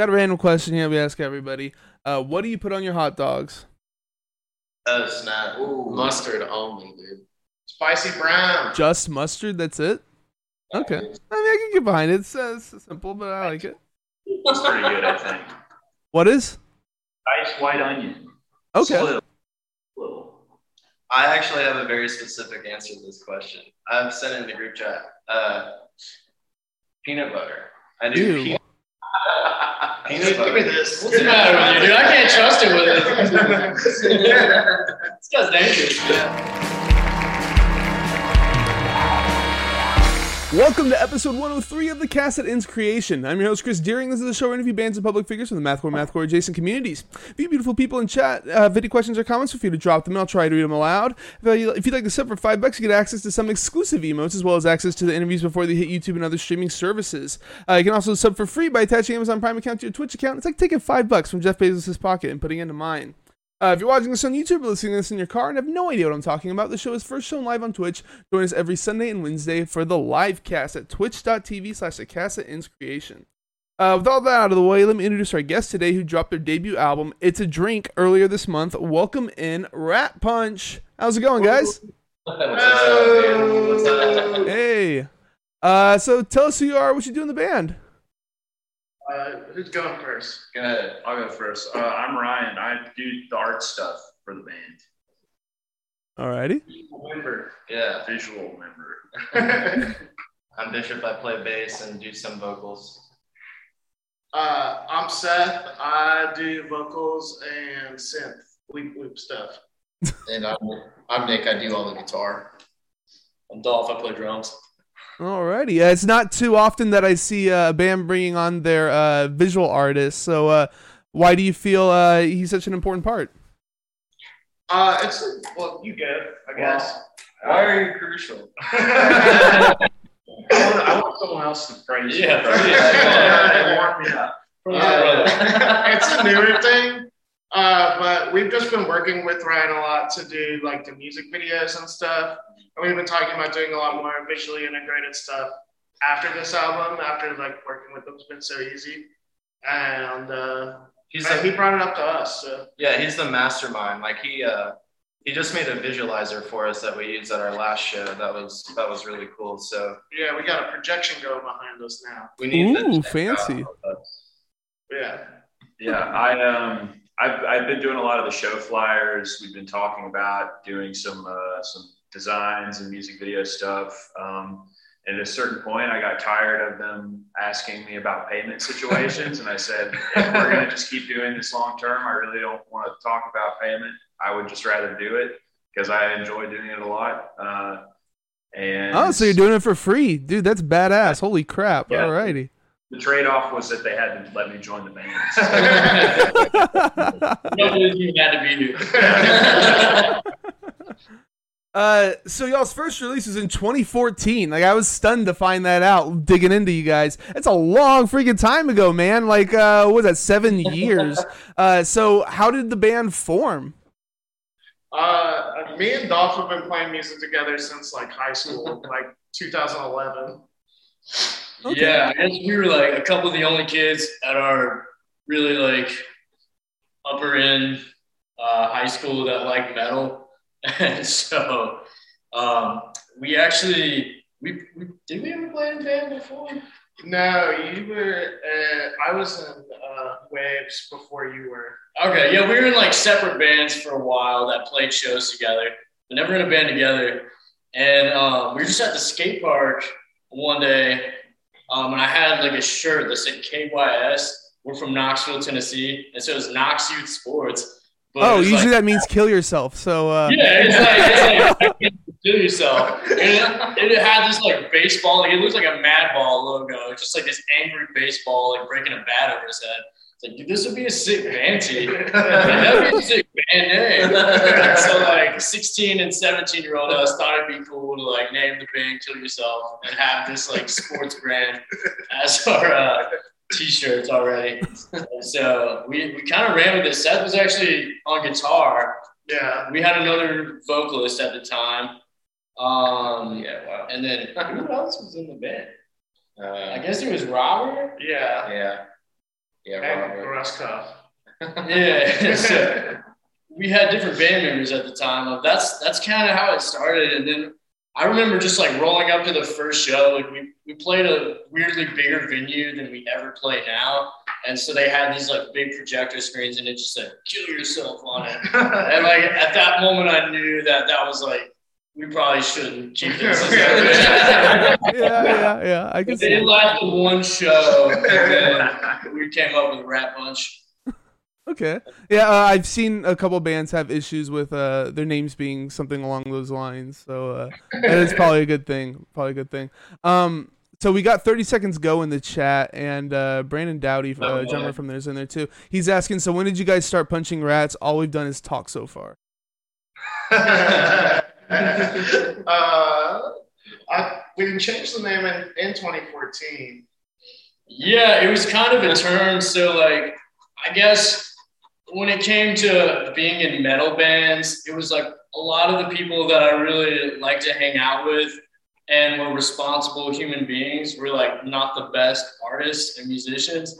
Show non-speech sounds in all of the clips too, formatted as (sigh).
Got a random question here we ask everybody. Uh, what do you put on your hot dogs? Oh snap! Ooh. Mustard only, dude. Spicy brown. Just mustard? That's it? Okay. I mean, I can get behind it. It's, uh, it's simple, but I like it. It's pretty good, I think. What is? Diced white onion. Okay. Just a little. little. I actually have a very specific answer to this question. I've sent it in the group chat. Uh, peanut butter. I do peanut. Peanut Give me this. What's the matter with you, dude? I can't trust him with it. (laughs) this guy's dangerous. Welcome to episode 103 of the Cast That Ends Creation. I'm your host, Chris Deering. This is the show where interview bands and public figures from the Mathcore, Mathcore adjacent communities. If you beautiful people in chat uh, have any questions or comments, feel free to drop them and I'll try to read them aloud. If, uh, if you'd like to sub for five bucks, you get access to some exclusive emotes as well as access to the interviews before they hit YouTube and other streaming services. Uh, you can also sub for free by attaching Amazon Prime account to your Twitch account. It's like taking five bucks from Jeff Bezos' pocket and putting it into mine. Uh, if you're watching this on YouTube or listening to this in your car and have no idea what I'm talking about, the show is first shown live on Twitch. Join us every Sunday and Wednesday for the live cast at twitch.tv slash the cast ends creation. Uh, with all that out of the way, let me introduce our guest today who dropped their debut album, It's a Drink, earlier this month. Welcome in Rat Punch. How's it going, guys? What's up. What's up? Hey. Uh, so tell us who you are, what you do in the band. Uh, who's going first? Go ahead. I'll go first. Uh, I'm Ryan. I do the art stuff for the band. Alrighty. Member. Yeah. Visual member. (laughs) I'm Bishop. I play bass and do some vocals. Uh, I'm Seth. I do vocals and synth, loop loop stuff. And I'm, I'm Nick. I do all the guitar. I'm Dolph. I play drums. Alrighty. Uh, it's not too often that I see uh, a band bringing on their uh, visual artist. So, uh, why do you feel uh, he's such an important part? Uh, it's well, you go, I guess. Why are you crucial? (laughs) I, want, I want someone else to praise you. Yeah, first. yeah. Warm me up. Uh, (laughs) it's a newer thing, uh, but we've just been working with Ryan a lot to do like the music videos and stuff. And we've been talking about doing a lot more visually integrated stuff after this album. After like working with them has been so easy, and uh, He's and he brought it up to us. So. yeah, he's the mastermind. Like he uh he just made a visualizer for us that we used at our last show. That was that was really cool. So Yeah, we got a projection going behind us now. we need Ooh, fancy. Yeah. Yeah, I um, I've, I've been doing a lot of the show flyers. We've been talking about doing some uh, some designs and music video stuff. Um, and at a certain point, I got tired of them asking me about payment situations, and I said, if we're gonna just keep doing this long term, I really don't want to talk about payment. I would just rather do it because I enjoy doing it a lot. Uh, and Oh, so you're doing it for free, dude? That's badass. Holy crap! Yeah. Alrighty. The trade off was that they had to let me join the band. (laughs) (laughs) You had to be here. (laughs) uh, so y'all's first release was in 2014. Like I was stunned to find that out. Digging into you guys, it's a long freaking time ago, man. Like uh, what was that? Seven years. Uh, so how did the band form? Uh, me and Dolph have been playing music together since like high school, like 2011. Okay. Yeah, I guess we were like a couple of the only kids at our really like upper end uh, high school that like metal, and (laughs) so um, we actually we, we did we ever play in a band before? No, you were. Uh, I was in uh, Waves before you were. Okay, yeah, we were in like separate bands for a while that played shows together, but never in a band together. And um, we were just at the skate park one day, um, and I had like a shirt that said KYS. We're from Knoxville, Tennessee, and so it was Knox Youth Sports. But Oh, usually like, that means kill yourself. So uh, yeah, it's like, it's like (laughs) kill yourself. And it, it had this like baseball, like it looks like a Mad Ball logo, just like this angry baseball, like breaking a bat over his head. It's like, this would be a sick band team. (laughs) That'd be a sick band name. so like 16 and 17 year old us thought it'd be cool to like name the band Kill Yourself and have this like sports brand as our uh, t-shirts already. So we, we kind of ran with it. Seth was actually on guitar. Yeah. We had another vocalist at the time. Um, Yeah, wow. and then who else was in the band? I Uh, guess it was Robert. Yeah. yeah. Yeah, and. Gruskov. (laughs) Yeah. so we had different band members at the time. Like, That's that's kind of how it started. And then I remember just like rolling up to the first show. Like we, we played a weirdly bigger venue than we ever play now. And so they had these like big projector screens and it just said kill yourself on it. (laughs) And like at that moment I knew that that was like we probably shouldn't (laughs) keep this. yeah, yeah, yeah. I can see. it it. lasted one show and we came up with Rat Punch. Okay. Yeah, uh, I've seen a couple bands have issues with uh, their names being something along those lines. So uh, that is probably a good thing. Probably a good thing. Um, so we got 30 seconds go in the chat, and uh, Brandon Dowdy, uh, Oh, drummer from there's in there too. He's asking, so when did you guys start punching rats? All we've done is talk so far. (laughs) (laughs) uh, I, we changed the name in, in 2014. Yeah, it was kind of a term. So, like, I guess when it came to being in metal bands, it was like a lot of the people that I really like to hang out with and were responsible human beings were like not the best artists and musicians.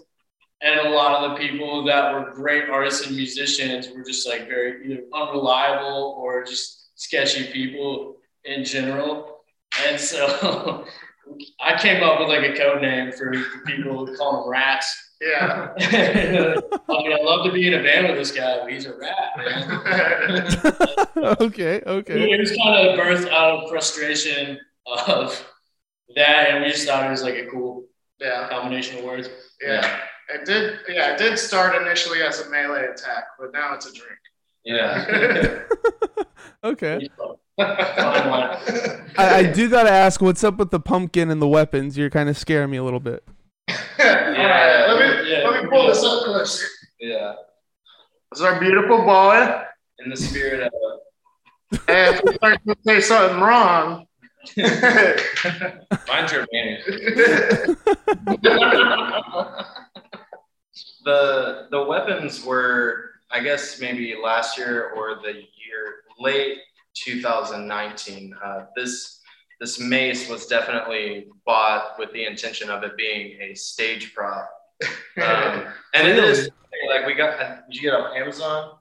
And a lot of the people that were great artists and musicians were just like very either unreliable or just sketchy people in general. And so (laughs) I came up with like a code name for for people who call them rats. Yeah. (laughs) I mean, I'd love to be in a band with this guy, but he's a rat, man. (laughs) okay, okay. It was kind of birthed out of frustration of that, and we just thought it was like a cool yeah. combination of words. Yeah. It did. Yeah, it did start initially as a melee attack, but now it's a drink. Yeah. Okay. (laughs) I, I do gotta ask, what's up with the pumpkin and the weapons? You're kind of scaring me a little bit. All right, let me Yeah. let me pull this up close. yeah. This is our beautiful boy. In the spirit of And if we start to say something wrong, (laughs) mind your manners. (laughs) the the weapons were I guess maybe last year or the year late 2019. Uh, this this mace was definitely bought with the intention of it being a stage prop, (laughs) um, and it is like we got. uh, Did you get it on Amazon?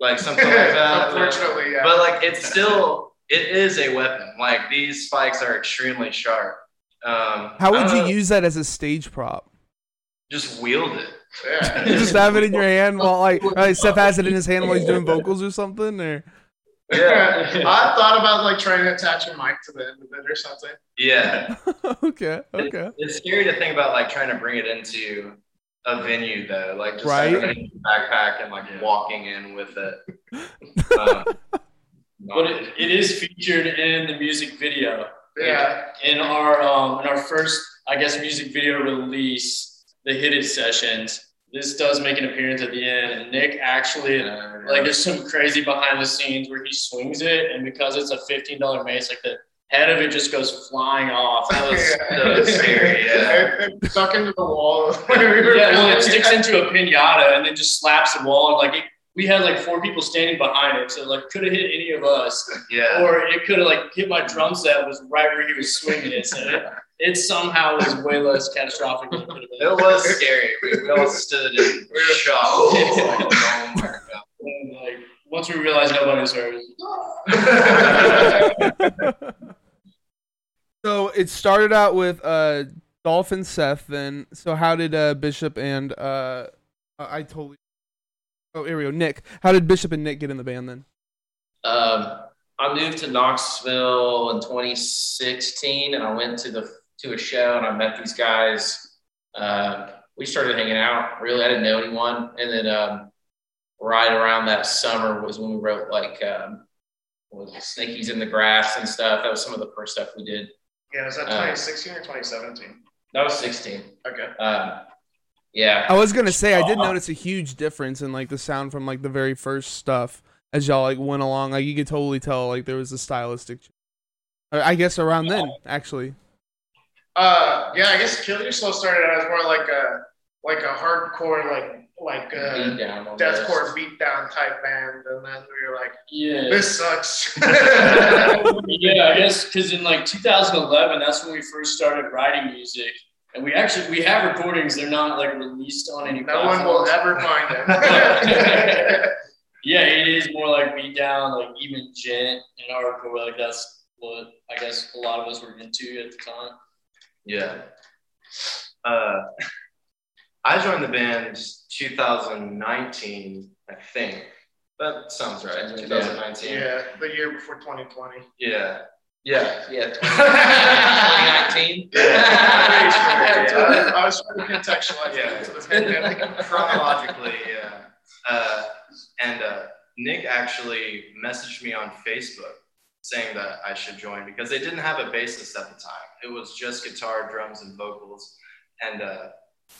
Like something like (laughs) that. unfortunately, yeah. But like it's still it is a weapon. Like these spikes are extremely sharp. Um, How would you know, use that as a stage prop? just wield it? yeah. (laughs) Just have it in your hand while like, like Seth has it in his hand while he's doing vocals or something, or Yeah, (laughs) I thought about like trying to attach a mic to the end of it or something. yeah. (laughs) okay, okay. It's scary to think about like trying to bring it into a venue though, like just Right. having it in backpack and like walking in with it. (laughs) Um, But it, it is featured in the music video. Yeah. in our um, in our first, I guess, music video release, the Hit It sessions. This does make an appearance at the end, and Nick actually like there's some crazy behind the scenes where he swings it, and because it's a fifteen dollar mace, like the head of it just goes flying off. That was (laughs) that was scary, yeah. It, it stuck into the wall. (laughs) yeah, well, it sticks into a pinata and then just slaps the wall. And like it, we had like four people standing behind it, so like could have hit any of us, yeah. or it could have like hit my drum set was right where he was swinging it. So (laughs) it, it somehow was way less catastrophic than it could have been. It was scary. We, we all stood in shock. (laughs) Like, oh my god. And, like once we realized nobody was hurt, (laughs) So it started out with uh Dolph and Seth. Then, so how did uh Bishop and uh I totally oh here we go Nick. How did Bishop and Nick get in the band then? Um, I moved to Knoxville in 2016, and I went to the to a show, and I met these guys. Uh, we started hanging out. Really, I didn't know anyone, and then um, right around that summer was when we wrote like um, was it, Snakies in the Grass and stuff. That was some of the first stuff we did. Yeah, was that Uh, 2016 or 2017? That was 16. Okay. Um, yeah. I was gonna say I did Uh, notice a huge difference in like the sound from like the very first stuff as y'all like went along. Like you could totally tell like there was a stylistic. I I guess around then actually. Uh, yeah, I guess Kill Yourself started out as more like a like a hardcore like like Beat uh, down on deathcore beatdown type band, and then we were like, yeah, this sucks. (laughs) yeah. I guess because in like 2011, that's when we first started writing music, And we actually we have recordings. They're not like released on any. No one will ever find them. (laughs) Yeah, it is more like beat down, like even djent and hardcore. Like that's what I guess a lot of us were into at the time. Yeah. Uh, I joined the band 2019, I think. That sounds right. 2019. yeah, the year before 2020. Yeah. Yeah. Yeah, (laughs) 2019. Yeah. I was trying to contextualize Yeah. it pandemic. (laughs) Chronologically, yeah. Uh, and uh, Nick actually messaged me on Facebook saying that I should join because they didn't have a bassist at the time. It was just guitar, drums, and vocals. And uh,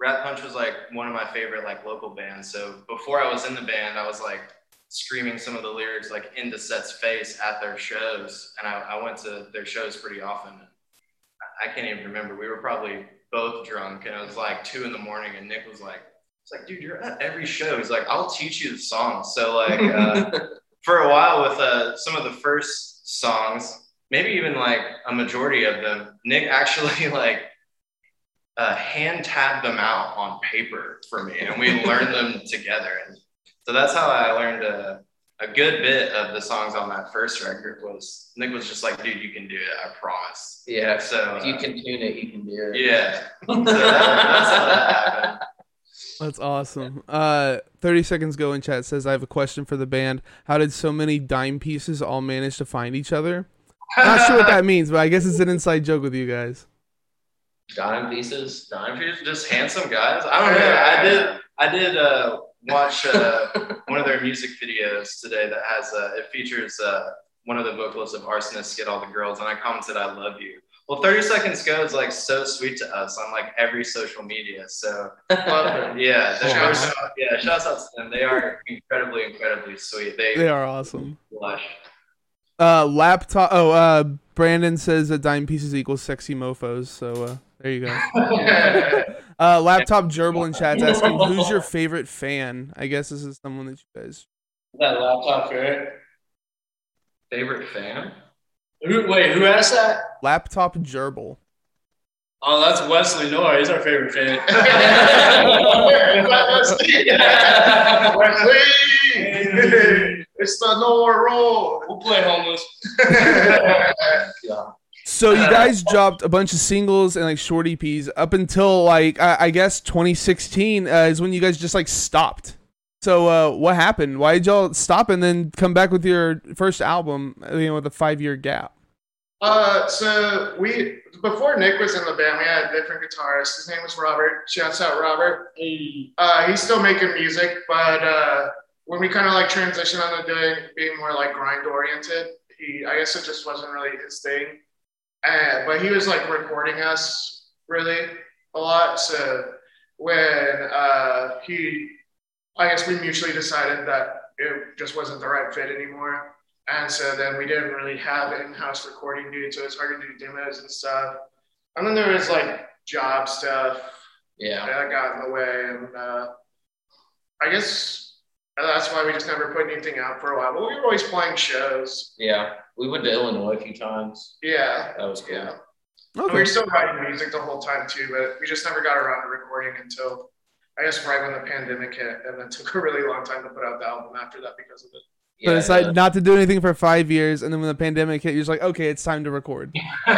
Rat Punch was like one of my favorite like local bands. So before I was in the band, I was like screaming some of the lyrics like into Seth's face at their shows, and I, I went to their shows pretty often. I- can't even remember. We were probably both drunk, and it was like two in the morning, and Nick was like, "It's like, dude, you're at every show." He's like, "I'll teach you the songs." So like, uh, (laughs) for a while with uh, some of the first songs, maybe even like a majority of them, Nick actually (laughs) like uh, hand tabbed them out on paper for me, and we learned them (laughs) together. And so that's how I learned a, a good bit of the songs on that first record. Was Nick was just like, "Dude, you can do it. I promise." Yeah, So if you uh, can tune it, you can do it. yeah. (laughs) So that, that's how that happened. That's awesome. Uh, 30 seconds go in chat says, I have a question for the band. How did so many dime pieces all manage to find each other? (laughs) Not sure what that means, but I guess it's an inside joke with you guys. Dime pieces. Dime pieces? just handsome guys. I don't know. I did. I did uh, watch uh, one of their music videos today that has. Uh, it features uh, one of the vocalists of Arsonist get all the girls, and I commented, "I love you." Well, 30 Seconds Go is like so sweet to us on like every social media. So Love (laughs) yeah, the Shouts shouts out, yeah, shouts out to them. They are incredibly, incredibly sweet. They, They are awesome. blush. Uh, laptop. Oh, uh, Brandon says that dime pieces equals sexy mofos. So uh, there you go. (laughs) Uh, laptop gerbil in chat's asking, who's your favorite fan? I guess this is someone that you guys. Is that laptop fair? Favorite fan? Who, wait, who asked that? Laptop gerbil. Oh, that's Wesley Noy. He's our favorite fan. (laughs) Wesley! (laughs) it's the Nora roll. we'll play homeless. Yeah. (laughs) So you guys dropped a bunch of singles and like short EPs up until like I, I guess 2016 uh, is when you guys just like stopped. So uh, what happened? Why did y'all stop and then come back with your first album? You know, with a five year gap. Uh, so we before Nick was in the band, we had a different guitarist. His name was Robert. Shouts out Robert. Hey. Uh, he's still making music, but uh, when we kind of like transitioned onto doing being more like grind oriented, he I guess it just wasn't really his thing. Uh, but he was like recording us really a lot. So when uh, he, I guess we mutually decided that it just wasn't the right fit anymore. And so then we didn't really have in-house recording dude, so it's hard to do demos and stuff. And then there was like job stuff Yeah. that got in the way, and uh, I guess that's why we just never put anything out for a while. But we were always playing shows. Yeah. We went to Illinois a few times. Yeah, That was cool. yeah. And we were still writing music the whole time too, but we just never got around to recording until I guess right when the pandemic hit, and then took a really long time to put out the album after that because of it. So Yeah, it's like the- not to do anything for five years, and then when the pandemic hit, you're just like, okay, it's time to record. (laughs) (laughs) way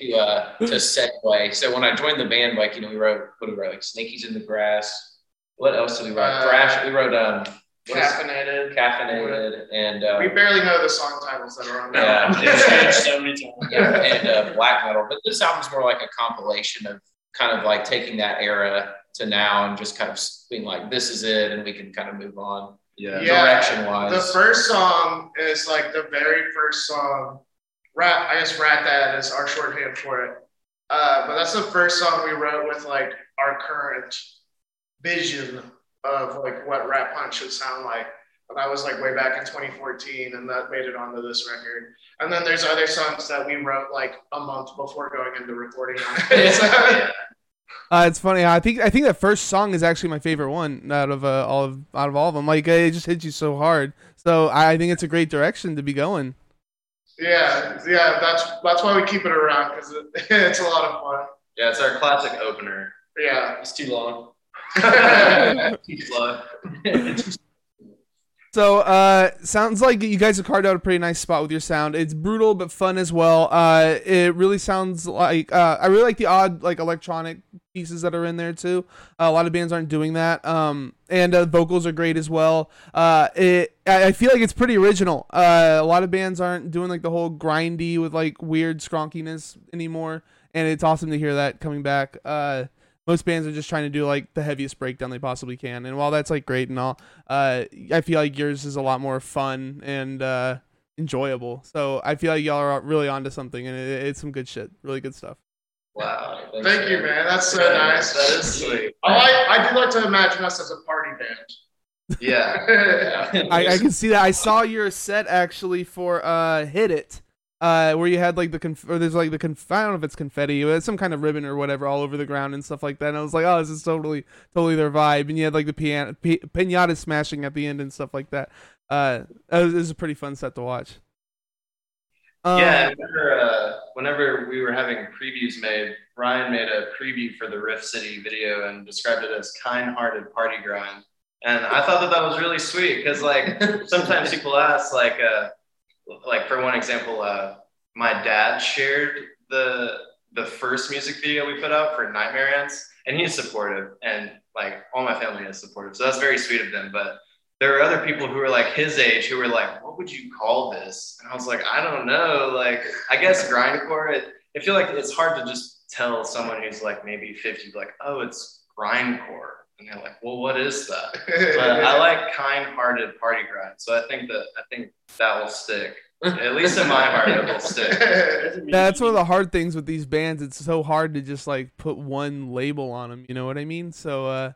to uh, to segue. So when I joined the band, like you know, we wrote what did we wrote like Sneakies in the Grass. What else did we write? Uh, Thrash. We wrote um, Caffeinated. caffeinated and uh, We barely know the song titles that are on There. Yeah. (laughs) It's so many times. yeah, and uh, black metal. But this album's more like a compilation of kind of like taking that era to now and just kind of being like, this is it, and we can kind of move on Yeah. Yeah. direction wise. The first song is like the very first song. Rat, I guess Rat Dad is our shorthand for it. Uh, but that's the first song we wrote with like our current vision of like what Rat Punch should sound like. And that was like way back in 2014, and that made it onto this record. And then there's other songs that we wrote like a month before going into recording on it. (laughs) So- yeah. Uh, it's funny. I think I think that first song is actually my favorite one out of uh, all of out of all of them. Like it just hits you so hard. So I, I think it's a great direction to be going. Yeah, yeah. That's that's why we keep it around because it, (laughs) it's a lot of fun. Yeah, it's our classic opener. Yeah. It's too long. (laughs) Too slow. So, uh, sounds like you guys have carved out a pretty nice spot with your sound. It's brutal but fun as well. Uh, it really sounds like uh, I really like the odd like electronic pieces that are in there too. Uh, a lot of bands aren't doing that. Um, and uh, vocals are great as well. Uh, it I feel like it's pretty original. Uh, a lot of bands aren't doing like the whole grindy with like weird skronkiness anymore, and it's awesome to hear that coming back. Uh, most bands are just trying to do like the heaviest breakdown they possibly can and while that's like great and all uh i feel like yours is a lot more fun and uh enjoyable so i feel like y'all are really onto something and it, it's some good shit really good stuff Wow. Thank you, man. That's so Yeah, nice. That is sweet. I like, I do like to imagine us as a party band. (laughs) Yeah. I, I can see that i saw your set actually for uh hit it uh, where you had like the conf- or there's like the conf- I don't know if it's confetti, but it's some kind of ribbon or whatever all over the ground and stuff like that. And I was like, oh, this is totally, totally their vibe. And you had like the piano, pi- pinata smashing at the end and stuff like that. Uh, it was, it was a pretty fun set to watch. Um, yeah, whenever, uh, whenever we were having previews made, Ryan made a preview for the Rift City video and described it as kind-hearted party grind. And I thought that that was really sweet because, like, (laughs) sometimes people ask, like, uh, like for one example, uh, my dad shared the the first music video we put out for Nightmare Ants, and he's supportive, and like all my family is supportive, so that's very sweet of them. But there are other people who are like his age who were like, "What would you call this?" And I was like, "I don't know. Like, I guess grindcore." It, I feel like it's hard to just tell someone who's like maybe 50, like, "Oh, it's grindcore," and they're like, "Well, what is that?" (laughs) But I like kind-hearted party grind, so I think that I think that will stick. At least in my heart, it will stick. (laughs) that's one of the hard things with these bands. It's so hard to just like put one label on them. You know what I mean? So, uh,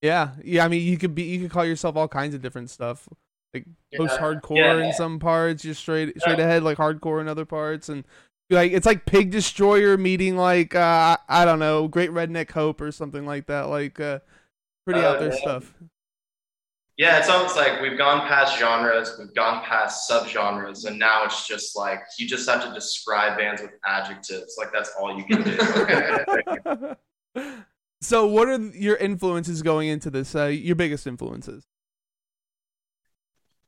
yeah, yeah. I mean, you could be, you could call yourself all kinds of different stuff, like post hardcore Yeah. in some parts, just straight straight ahead like hardcore in other parts, and like it's like Pig Destroyer meeting like uh, I don't know, Great Redneck Hope or something like that. Like uh, pretty Oh, out there yeah. stuff. Yeah, it's almost like we've gone past genres, we've gone past subgenres, and now it's just like you just have to describe bands with adjectives. Like that's all you can do. (laughs) so, what are your influences going into this? Uh, your biggest influences?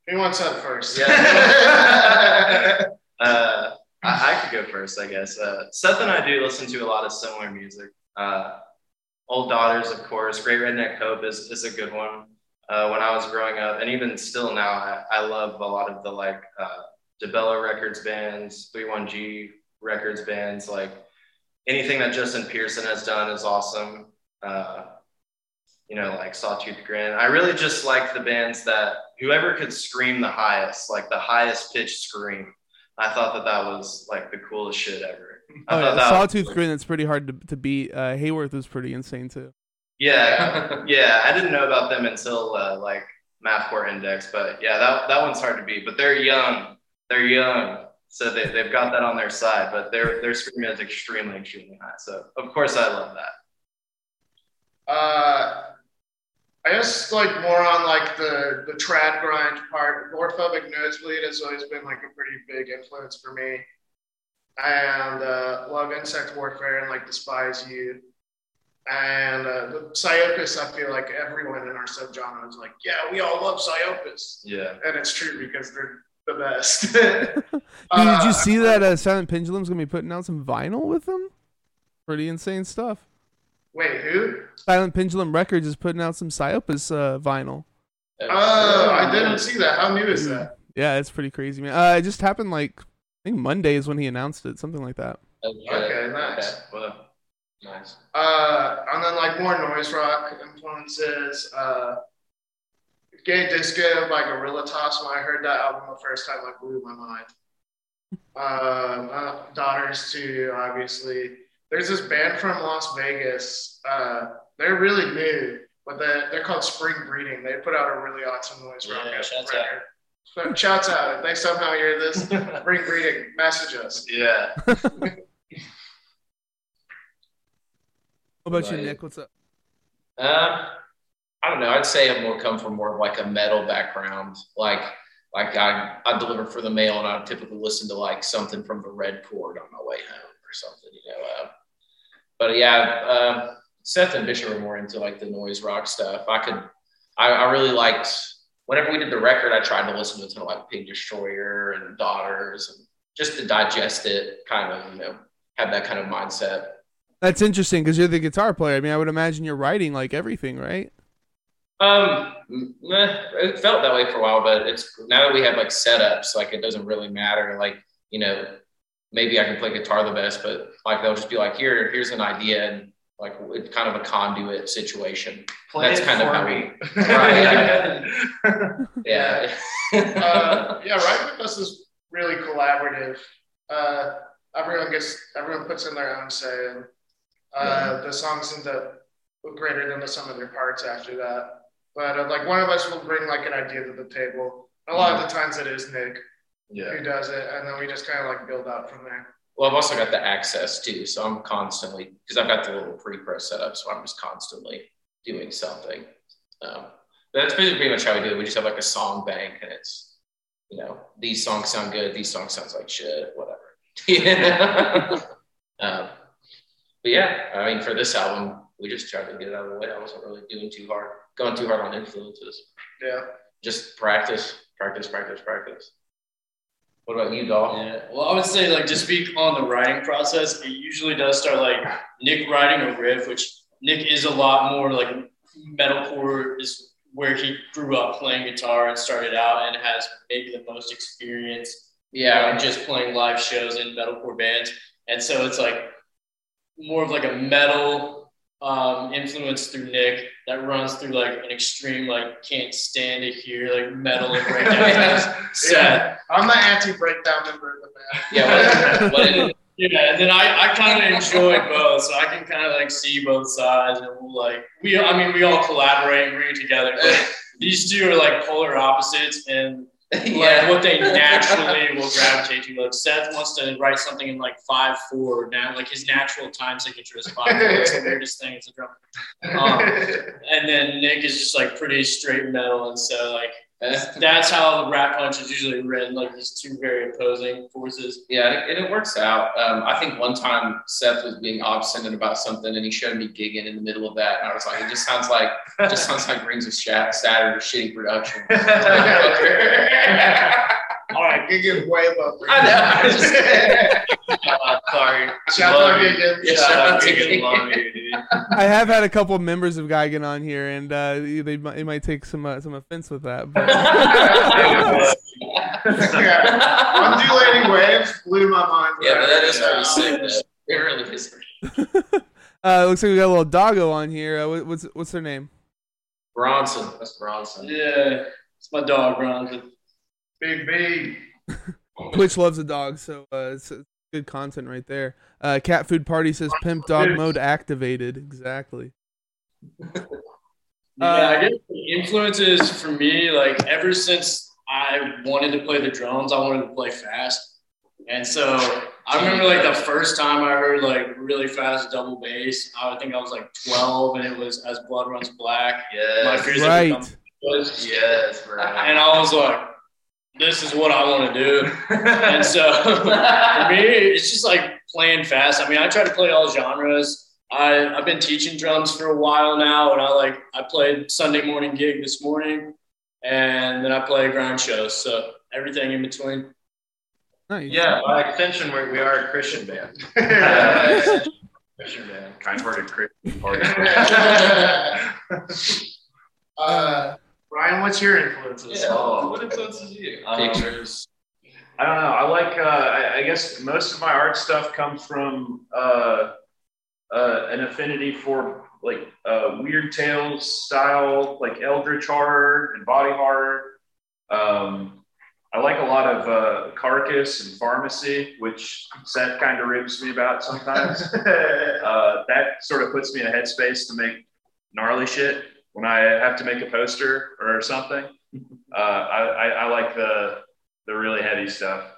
Who wants that first? Yeah. (laughs) uh, I, I could go first, I guess. Uh, Seth and I do listen to a lot of similar music. Uh, Old Daughters, of course. Great Redneck Hope is, is a good one. Uh, when I was growing up, and even still now, I, I love a lot of the like uh, DeBella Records bands, 31G Records bands. Like anything that Justin Pearson has done is awesome. Uh, you know, like Sawtooth Grin. I really just like the bands that whoever could scream the highest, like the highest pitched scream. I thought that that was like the coolest shit ever. I Oh, yeah, (laughs) that Sawtooth Grin. That's pretty hard to, to beat. Uh, Hayworth was pretty insane too. Yeah, (laughs) yeah. I didn't know about them until uh, like Mathcore Index, but yeah, that that one's hard to beat. But they're young. They're young, so they they've got that on their side. But their their scream is extremely extremely high. So of course I love that. Uh, I guess like more on like the the trad grind part. Agoraphobic Nosebleed has always been like a pretty big influence for me, and uh, love Insect Warfare and like Despise You, and uh, the Psyopus. I feel like everyone in our subgenre is like, yeah, we all love Psyopus, Yeah. and it's true because they're the best. Dude, (laughs) Uh, (laughs) did you see that uh, Silent Pendulum's gonna be putting out some vinyl with them? Pretty insane stuff. Wait, who? Silent Pendulum Records is putting out some Psyopus uh, vinyl. Oh, I didn't see that. How new is that? Yeah, it's pretty crazy, man. Uh, it just happened like I think Monday is when he announced it, something like that. Okay, nice. Well, Nice. Uh, and then like more noise rock influences. Uh, Gay Disco by Guerilla Toss. When I heard that album the first time, like blew my mind. Um, uh, Daughters too, obviously. There's this band from Las Vegas. Uh, they're really new, but they're, they're called Spring Breeding. They put out a really awesome noise rock Yeah, shouts record. So shouts out. If they somehow hear this, (laughs) Spring Breeding, message us. yeah. (laughs) What about you, Nick? What's up? Um, I don't know. I'd say I'm more come from more of like a metal background. Like like I I deliver for the mail and I typically listen to like something from the Red Chord on my way home or something, you know. Uh, but yeah, uh, Seth and Bishop are more into like the noise rock stuff. I could, I, I really liked whenever we did the record. I tried to listen to a ton of like Pig Destroyer and Daughters and just to digest it, kind of you know have that kind of mindset. That's interesting because you're the guitar player. I mean, I would imagine you're writing like everything, right? Um, meh, it felt that way for a while, but it's now that we have like setups, like it doesn't really matter. Like you know, maybe I can play guitar the best, but like they'll just be like, here, here's an idea, and like it's kind of a conduit situation. Play That's kind of for how me. we- Right, (laughs) yeah. uh, yeah, writing with us is really collaborative. Uh, everyone gets, everyone puts in their own say, and uh, the songs end up greater than the sum of their parts after that. But uh, like one of us will bring like an idea to the table. A lot of the times it is Nick Yeah. who does it, and then we just kind of like build up from there. Well, I've also got the access too, so I'm constantly because I've got the little pre-pro setup, so I'm just constantly doing something. Um, that's pretty, pretty much how we do it. We just have like a song bank, and it's you know these songs sound good, these songs sounds like shit, whatever. (laughs) Yeah. um, but yeah, I mean, for this album, we just tried to get it out of the way. I wasn't really doing too hard, going too hard on influences. Yeah. Just practice, practice, practice, practice. What about you, Dolph? Yeah. Well, I would say like to speak on the writing process, it usually does start like Nick writing a riff, which Nick is a lot more like metalcore is where he grew up playing guitar and started out and has maybe the most experience. Yeah, um, just playing live shows in metalcore bands, and so it's like more of like a metal um, influence through Nick that runs through like an extreme like can't stand it here like metal and breakdown. (laughs) Yeah. I'm the anti-breakdown member of the band. Yeah, what, Yeah, and then I, I kind of enjoy both, so I can kind of like see both sides, and we'll like we I mean we all collaborate and bring it together. But these two are like polar opposites, and (laughs) like yeah. what they (laughs) naturally will gravitate to. Like Seth wants to write something in like five four now, like his natural time signature is five four. It's the weirdest thing as a drummer. Um, (laughs) and then Nick is just like pretty straight metal, and so like that's how the Rat Punch is usually written, like these two very opposing forces. Yeah, and it works out. Um, I think one time Seth was being obstinate about something, and he showed me Gigan in the middle of that, and I was like, it just sounds like it just sounds like Rings of Saturn shitty production. (laughs) (laughs) (laughs) All right, Gigan way above. I know. I just- (laughs) Uh, sorry. Shout out you. Gigan. Yeah, Shout shout out out Gigan. Gigan. Love you, dude. I have had a couple of members of Gigan on here, and uh, they might, they might take some uh, some offense with that. But (laughs) yeah. Undulating waves blew my mind. yeah, but that is Yeah. pretty sick. though. It really is. (laughs) uh, looks like we got a little doggo on here. Uh, what's what's their name? Bronson. That's Bronson. Yeah, it's my dog, Ron. Big B. (laughs) Twitch loves a dog, so uh, it's, it's good content right there. Uh, Cat Food Party says pimp dog mode activated. Exactly. (laughs) Yeah, I guess the influences for me, like ever since I wanted to play the drums, I wanted to play fast. And so I remember like the first time I heard like really fast double bass, I would think I was like 12 and it was As Blood Runs Black. My Yes. fears Right. was. Yes, bro. And I was like, this is what I want to do. And so (laughs) for me, it's just like playing fast. I mean, I try to play all genres. I, I've been teaching drums for a while now, and I like I played Sunday morning gig this morning, and then I play grind shows. So everything in between. Nice. yeah, by extension, we, we are a Christian band. Yeah. (laughs) Christian band. Kind-hearted Christian party. (laughs) uh, Ryan, what's your influences? Yeah. Oh. What influences you? Um, Pictures. I don't know. I like. Uh, I, I guess most of my art stuff comes from uh, uh, an affinity for like uh, weird tales style, like eldritch horror and body horror. Um, I like a lot of uh, carcass and pharmacy, which Seth kind of rips me about sometimes. (laughs) uh, that sort of puts me in a headspace to make gnarly shit when I have to make a poster or something. (laughs) Uh, I, I, I like the the really heavy stuff.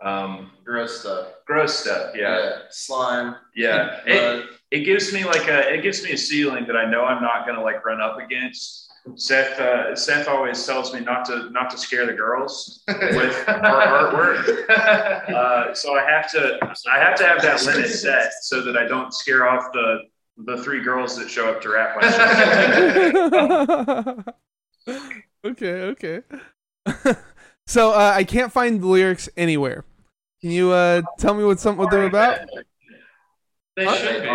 Um, Gross stuff. gross stuff, yeah, Slime. yeah. (laughs) It, it gives me like a it gives me a ceiling that I know I'm not gonna like run up against. Seth uh, Seth always tells me not to not to scare the girls with (laughs) our artwork. Uh, so I have to I have to have that limit set so that I don't scare off the the three girls that show up to rap my shit. (laughs) (laughs) okay, okay. (laughs) so uh, I can't find the lyrics anywhere. Can you uh, tell me what some what they're about? They should be.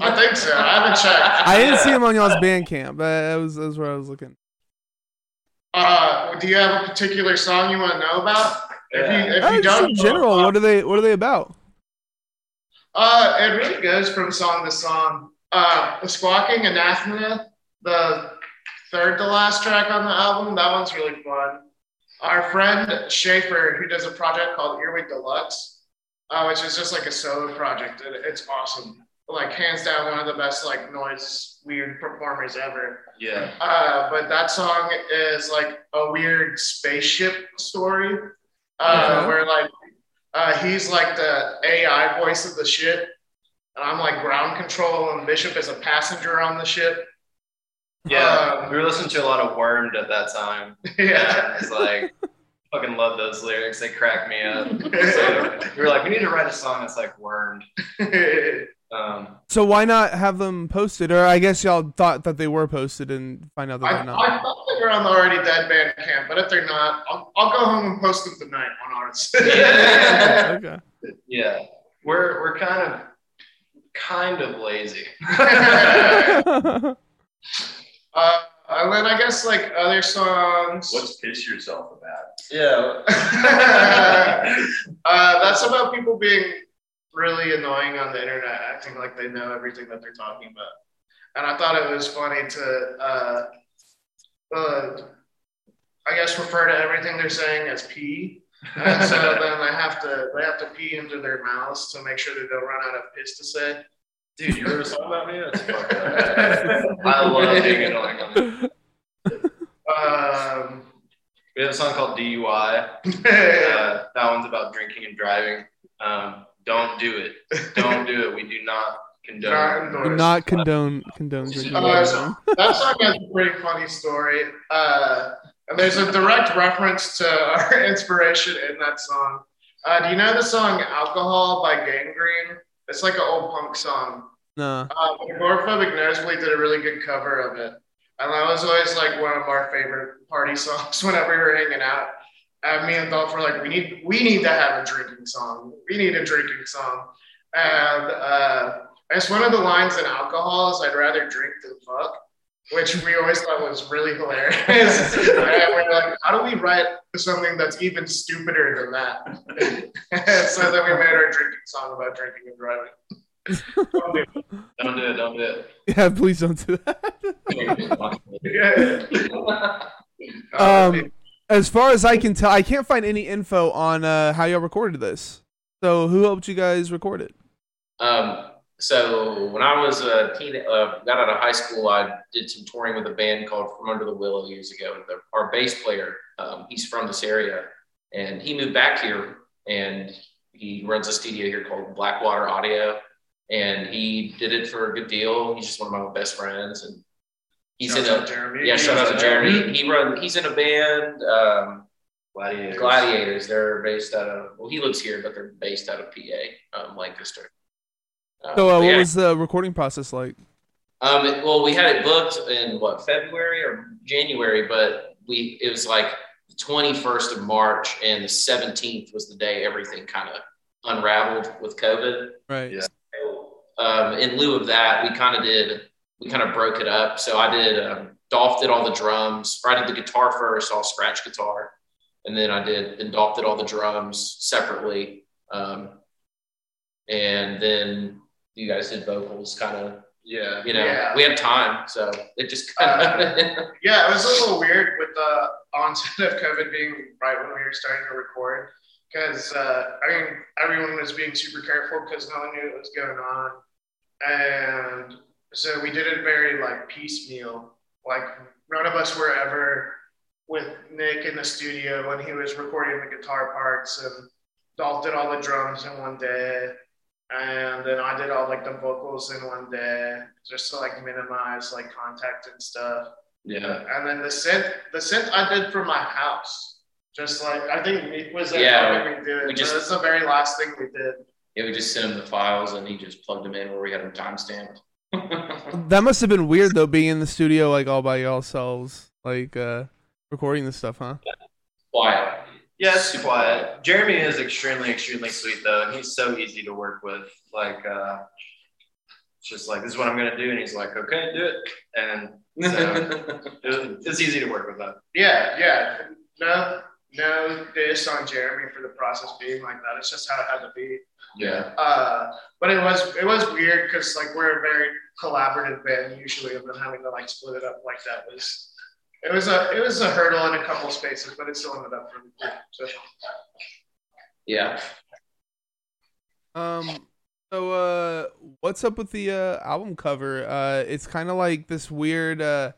I think so. I haven't checked. I didn't see them on y'all's Bandcamp. but That was that was where I was looking. Uh, do you have a particular song you want to know about? If you if Uh, you just don't, in general, what are they what are they about? Uh, it really goes from song to song. Uh, the Squawking Anathema, the third to last track on the album, that one's really fun. Our friend Schaefer, who does a project called Earwig Deluxe, uh, which is just like a solo project. It, it's awesome. Like hands down, one of the best like noise weird performers ever. Yeah. Uh, but that song is like a weird spaceship story, uh, Okay. where like uh, he's like the AI voice of the ship, and I'm like ground control, and Bishop is a passenger on the ship. Yeah. Um, we were listening to a lot of Wormed at that time. (laughs) yeah. It's like, (laughs) fucking love those lyrics. They crack me up. (laughs) So we were like, we need to write a song that's like Wormed. Um, So why not have them posted? Or I guess y'all thought that they were posted and find out that I, they're not. I thought they were on the Already Dead band camp, but if they're not, I'll, I'll go home and post them tonight on ours. (laughs) Yeah. okay. yeah. We're we're kind of kind of lazy. (laughs) (laughs) uh, and then I guess like other songs. What's piss yourself about? Yeah. uh, that's about people being really annoying on the internet, acting like they know everything that they're talking about. And I thought it was funny to, uh, uh, I guess, refer to everything they're saying as pee. And so (laughs) then they have to they have to pee into their mouths to make sure that they don't run out of piss to say. Dude, you wrote a song about me? That's fucked up. (laughs) I love being annoying on it. Um, We have a song called DUI. (laughs) Uh, that one's about drinking and driving. Um, don't do it. Don't do it. We do not condone. not Do not condone condone drinking. Uh, alcohol. that song has a pretty funny story. Uh, and there's a direct reference to our (laughs) inspiration in that song. Uh, do you know the song Alcohol by Gang Green? It's like an old punk song. No. Uh, but Agoraphobic Nosebleed did a really good cover of it. And that was always like one of our favorite party (laughs) songs whenever we were hanging out. And me and Dolph were like, we need we need to have a drinking song. We need a drinking song. And uh, I guess one of the lines in alcohol is I'd rather drink than fuck, which we always thought was really hilarious. (laughs) and we were like, how do we write something that's even stupider than that? (laughs) so then we made our drinking song about drinking and driving. Don't do it. Don't do it. Yeah, please don't do that. Yeah. (laughs) Um, as far as I can tell, I can't find any info on uh, how y'all recorded this. So who helped you guys record it? Um, so when I was a teen, uh, got out of high school, I did some touring with a band called From Under the Willow years ago. The, our bass player, um, he's from this area, and he moved back here, and he runs a studio here called Blackwater Audio, and he did it for a good deal. He's just one of my best friends, and he's Shout in out a Jeremy. yeah. Shout out to Jeremy. He run. He's in a band. Um, Gladiators. Gladiators. They're based out of well, he lives here, but they're based out of PA, um, Lancaster. Uh, So uh, but what yeah. was the recording process like? Um, it- well, we had it booked in what February or January, but we it was like the 21st of March, and the 17th was the day everything kind of unraveled with COVID. Right. Yeah. So, um, in lieu of that, we kind of did we kind of broke it up. So I did um, Dolph did all the drums. Or I did the guitar first, all scratch guitar, and then I did then Dolph did all the drums separately, um, and then you guys did vocals, kind of Yeah. you know, Yeah. we had time, so it just kind of. (laughs) Yeah, it was a little weird with the onset of COVID being right when we were starting to record. Because, uh, I mean, everyone was being super careful because no one knew what was going on. And so we did it very, like, piecemeal. Like, none of us were ever with Nick in the studio when he was recording the guitar parts. And Dolph did all the drums in one day. and then I did all like the vocals in one day just to like minimize like contact and stuff. Yeah. And then the synth, the synth I did for my house. Just like I think Meek was there Yeah, helping me do it. we just- that's the very last thing we did. Yeah, we just sent him the files and he just plugged them in where we had them timestamped. (laughs) That must have been weird though, being in the studio like all by yourselves, like uh recording this stuff, huh? Quiet. Yeah, it's quiet. Jeremy is extremely, extremely sweet though, and he's so easy to work with. Like, uh, it's just like this is what I'm gonna do, and he's like, okay, do it, and so (laughs) it was, it's easy to work with that. Yeah, yeah. No, no diss on Jeremy for the process being like that. It's just how it had to be. yeah. Uh, but it was it was weird because like we're a very collaborative band usually, and then having to like split it up like that was it was a it was a hurdle in a couple spaces, but it still ended up really cool. So Yeah. Um so uh what's up with the uh album cover? Uh it's kind of like this weird uh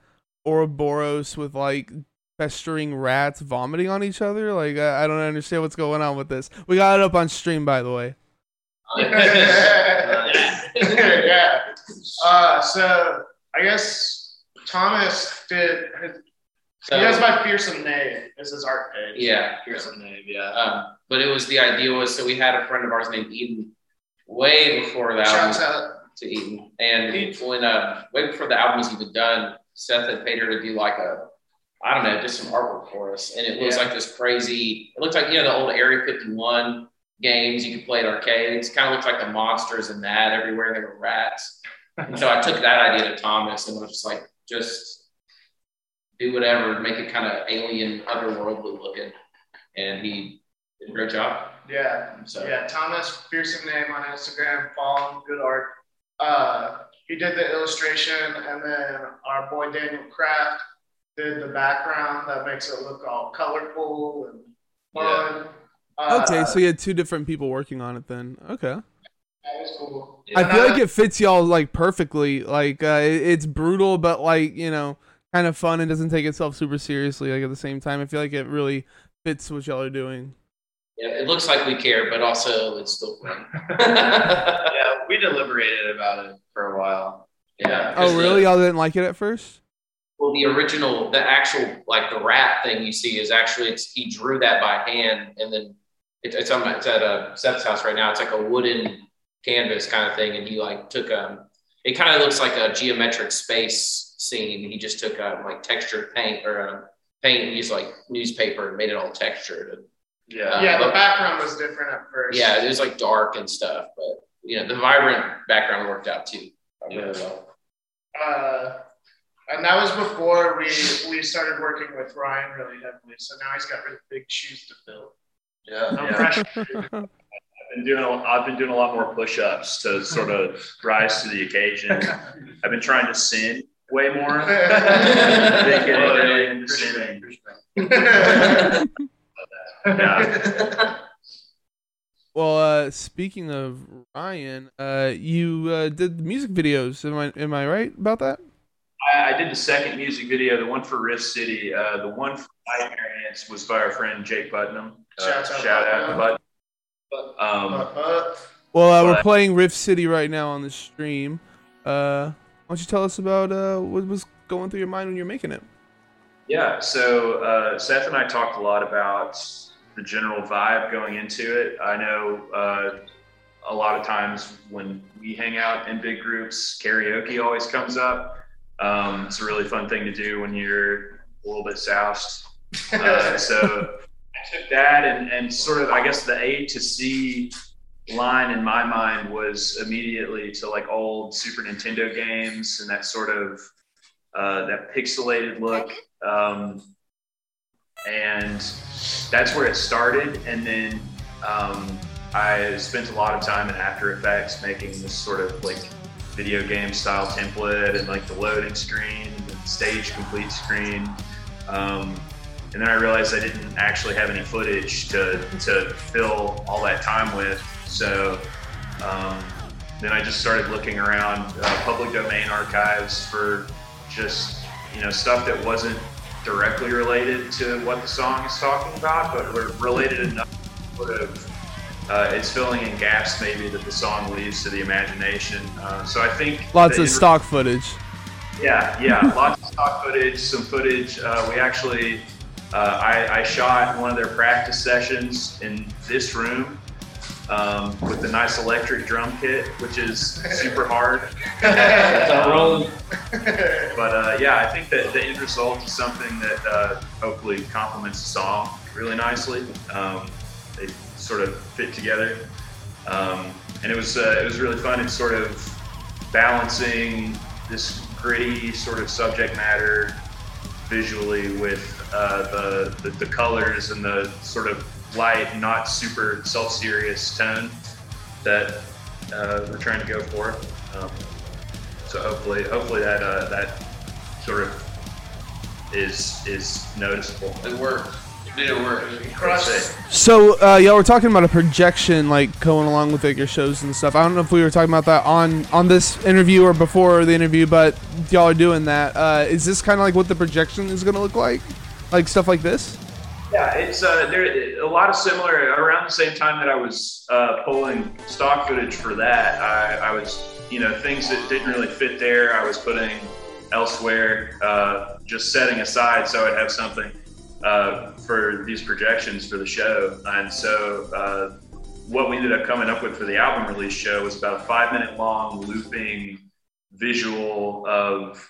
Ouroboros with like festering rats vomiting on each other. Like I, I don't understand what's going on with this. We got it up on stream by the way. yeah. (laughs) Uh, so I guess Thomas did. So, he has my fearsome name as his art page. yeah. Here's some name, yeah. Um, but it was the idea was so we had a friend of ours named Eden way before the album Shouts out. to Eden. And when uh way before the album was even done, Seth had paid her to do like a I don't know, just some artwork for us. And it was Yeah. like this crazy it looked like you know the old Area 51 games you could play at arcades. Kind of looked like the monsters and that everywhere there were rats. And so I took that idea to Thomas and was just like, just do whatever, make it kind of alien, otherworldly looking. And he did a great job. Yeah. So Yeah, Thomas fearsome name on Instagram. Follow him. Good art. Uh, he did the illustration, and then our boy Daniel Kraft did the background that makes it look all colorful and fun. Uh, Okay, so you had two different people working on it then. Okay. that was cool. I feel like it fits y'all like perfectly. Like uh, it- it's brutal, but like you know, kind of fun and doesn't take itself super seriously. Like at the same time, I feel like it really fits what y'all are doing. yeah, it looks like we care, but also it's still fun. (laughs) (laughs) yeah, we deliberated about it for a while. Yeah. Oh, the- really? Y'all didn't like it at first? Well, the original, the actual, like the rat thing you see is actually it's he drew that by hand, and then it, it's on it's at uh, Seth's house right now. It's like a wooden canvas kind of thing, and he like took um, it kind of looks like a geometric space scene. He just took um, like textured paint or um, paint and used like newspaper and made it all textured. And, Yeah. Yeah, the but- background was different at first. yeah, it was like dark and stuff, but you know the vibrant background worked out too. Really well. Uh, and that was before we we started working with Ryan really heavily. So now he's got really big shoes to fill. Yeah. I'm Yeah. fresh. I've been doing a, I've been doing a lot more push-ups to sort of rise to the occasion. I've been trying to sin way more. Been getting really into sinning. Yeah. (laughs) Well, uh, speaking of Ryan, uh, you uh, did the music videos. Am I am I right about that? I, I did the second music video, the one for Rift City. Uh, the one for My Parents was by our friend Jake Putnam. Uh, Shouts out shout out to Putnam. Um, Well, uh, we're playing Rift City right now on the stream. Uh, why don't you tell us about uh, what was going through your mind when you're making it? Yeah, so uh, Seth and I talked a lot about the general vibe going into it. I know uh, a lot of times when we hang out in big groups, karaoke always comes up. Um, it's a really fun thing to do when you're a little bit soused. (laughs) Uh, so I took that and, and sort of, I guess, the A to C line in my mind was immediately to like old Super Nintendo games and that sort of uh, that pixelated look. Um, and that's where it started. And then um, I spent a lot of time in After Effects making this sort of like video game style template and like the loading screen, the stage complete screen. Um, and then I realized I didn't actually have any footage to, to fill all that time with. So um, then I just started looking around uh, public domain archives for just you know stuff that wasn't directly related to what the song is talking about, but related enough to sort of uh, it's filling in gaps maybe that the song leaves to the imagination. Uh, so I think Lots of end- stock footage. yeah, yeah, (laughs) lots of stock footage, some footage. Uh, we actually, uh, I, I shot one of their practice sessions in this room um, with the nice electric drum kit, which is super hard. That's how we're rolling. But uh, yeah, I think that the end result is something that uh, hopefully complements the song really nicely. Um, they sort of fit together, um, and it was uh, it was really fun. It's sort of balancing this gritty sort of subject matter visually with uh, the, the the colors and the sort of light, not super self-serious tone that uh, we're trying to go for. Um, so hopefully, hopefully that uh, that sort of is is noticeable. It worked. Did it work? Crushed. That's it. So uh, y'all were talking about a projection, like going along with like your shows and stuff. I don't know if we were talking about that on on this interview or before the interview, but y'all are doing that. Uh, is this kind of like what the projection is going to look like, like stuff like this? Yeah, it's uh, there a lot of similar. Around the same time that I was uh, pulling stock footage for that, I, I was you know things that didn't really fit there. I was putting elsewhere, uh, just setting aside so I'd have something uh, for these projections for the show. And so uh, what we ended up coming up with for the album release show was about a five minute long looping visual of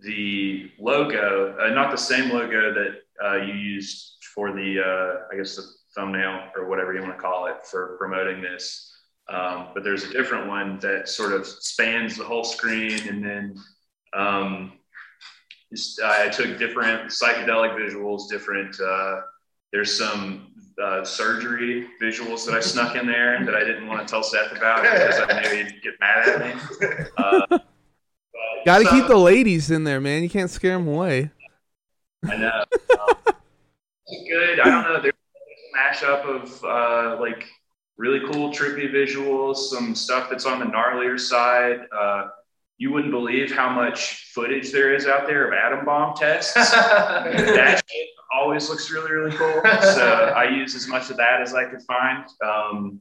the logo, uh, not the same logo that uh, you used for the, uh, I guess, the thumbnail or whatever you want to call it for promoting this. Um, but there's a different one that sort of spans the whole screen and then um, I took different psychedelic visuals, different. Uh, there's some uh, surgery visuals that I snuck in there that I didn't want to tell Seth about because I knew he'd get mad at me. (laughs) Uh, Got to some- keep the ladies in there, man. You can't scare them away. I know. Um, it's good. I don't know. There's a mashup of uh, like really cool, trippy visuals, some stuff that's on the gnarlier side. You wouldn't believe how much footage there is out there of atom bomb tests. (laughs) that shit always looks really, really cool. So I use as much of that as I could find. Um,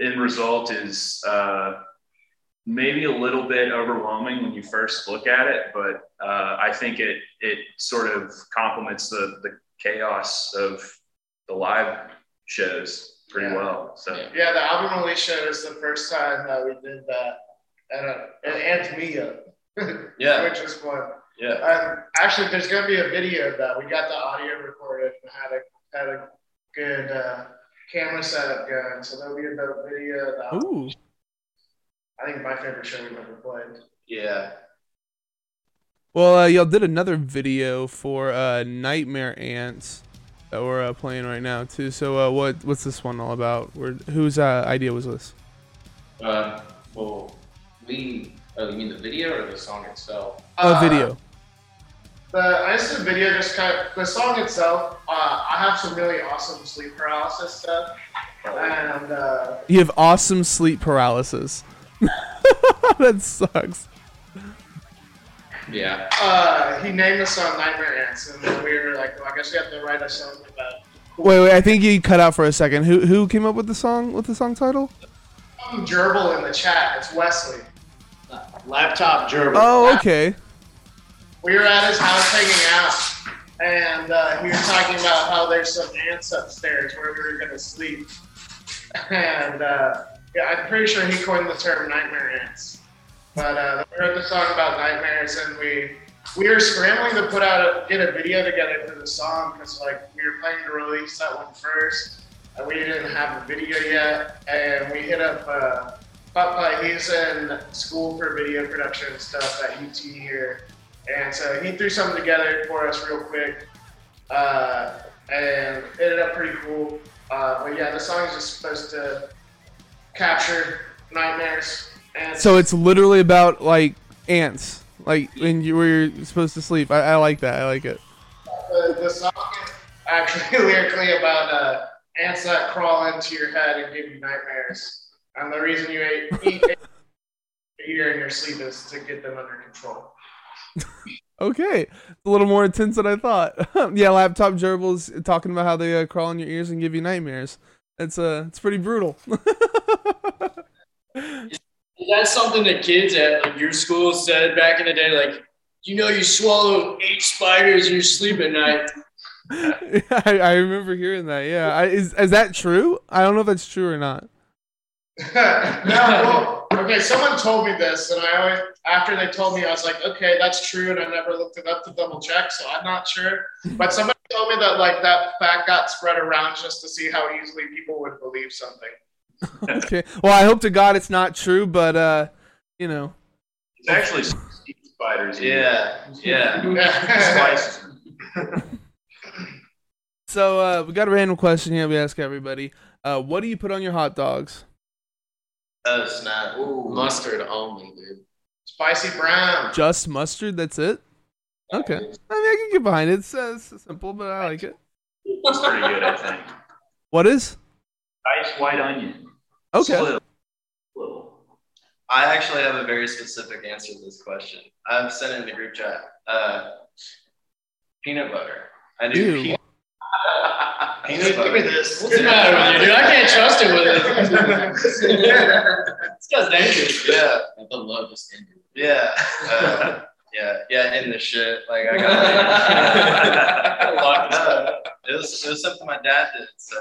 end result is uh, maybe a little bit overwhelming when you first look at it, but uh, I think it it sort of complements the the chaos of the live shows pretty Yeah. well. So Yeah. Yeah, the album release show is the first time that we did that at, a, at Antimia, Yeah. (laughs) which is fun. Yeah. Um, actually, there's gonna be a video of that. We got the audio recorded and had a had a good uh, camera setup going, so there'll be a dope video. Of the. Ooh. I think my favorite show we've ever played. Yeah. Well, uh, y'all did another video for uh, Nightmare Ants that we're uh, playing right now too. So, uh, what what's this one all about? Where, whose uh, idea was this? Uh, well, we. Oh, you mean the video or the song itself? A Uh, video. The I just did video just kind of the song itself. Uh, I have some really awesome sleep paralysis stuff, and uh, You have awesome sleep paralysis. (laughs) that sucks. Yeah. uh, he named the song Nightmare Ants, and then we were like, well, I guess we have to write a song about. Wait, wait. I think you cut out for a second. Who who came up with the song? With the song title? Some gerbil in the chat. It's Wesley. Laptop gerbil. Oh, okay. We were at his house hanging out, and uh, we were talking about how there's some ants upstairs where we were gonna sleep. And uh, yeah, I'm pretty sure he coined the term nightmare ants. But uh, we heard the song about nightmares, and we we were scrambling to put out a, get a video together for the song because like we were planning to release that one first, and we didn't have a video yet, and we hit up. Papa, he's in school for video production and stuff at UT here. And so he threw something together for us real quick, uh, and it ended up pretty cool. Uh, but yeah, the song is just supposed to capture nightmares. And So it's literally about like ants, like when you were supposed to sleep. I, I like that. I like it. the, the song is actually (laughs) lyrically about uh, ants that crawl into your head and give you nightmares. And the reason you ate, (laughs) eat here in your sleep is to get them under control. Okay, a little more intense than I thought. (laughs) yeah, laptop gerbils talking about how they uh, crawl in your ears and give you nightmares. It's uh, it's pretty brutal. (laughs) Is that something that kids at like your school said back in the day? Like, you know, you swallow eight spiders in your sleep at night. Yeah, I, I remember hearing that. Yeah, I, is is that true? I don't know if that's true or not. (laughs) no, well, okay, someone told me this, and I always, after they told me, I was like, okay, that's true, and I never looked it up to double check, so I'm not sure. But somebody told me that like that fact got spread around just to see how easily people would believe something. (laughs) Okay. Well, I hope to God it's not true, but uh, you know, It's actually spiders. in Yeah, yeah. there. (laughs) So uh, we got a random question here. We ask everybody. Uh, what do you put on your hot dogs? Oh snap! Ooh, mustard only, dude. Spicy brown. Just mustard. That's it. Okay. I mean, I can get behind it. It's, uh, it's simple, but I like it. It's pretty good, I think. What is? Diced white onion. Okay. Just little. little. I actually have a very specific answer to this question. I've sent it in the group chat. Uh, peanut butter. I do Ew. peanut, peanut Give me this. What's the matter with you, dude? I can't trust him with it. (laughs) this guy's dangerous. Yeah, The love just ended. yeah, (laughs) uh, yeah, yeah. In the shit, like I got. (laughs) Lock this up. it was it was something my dad did. So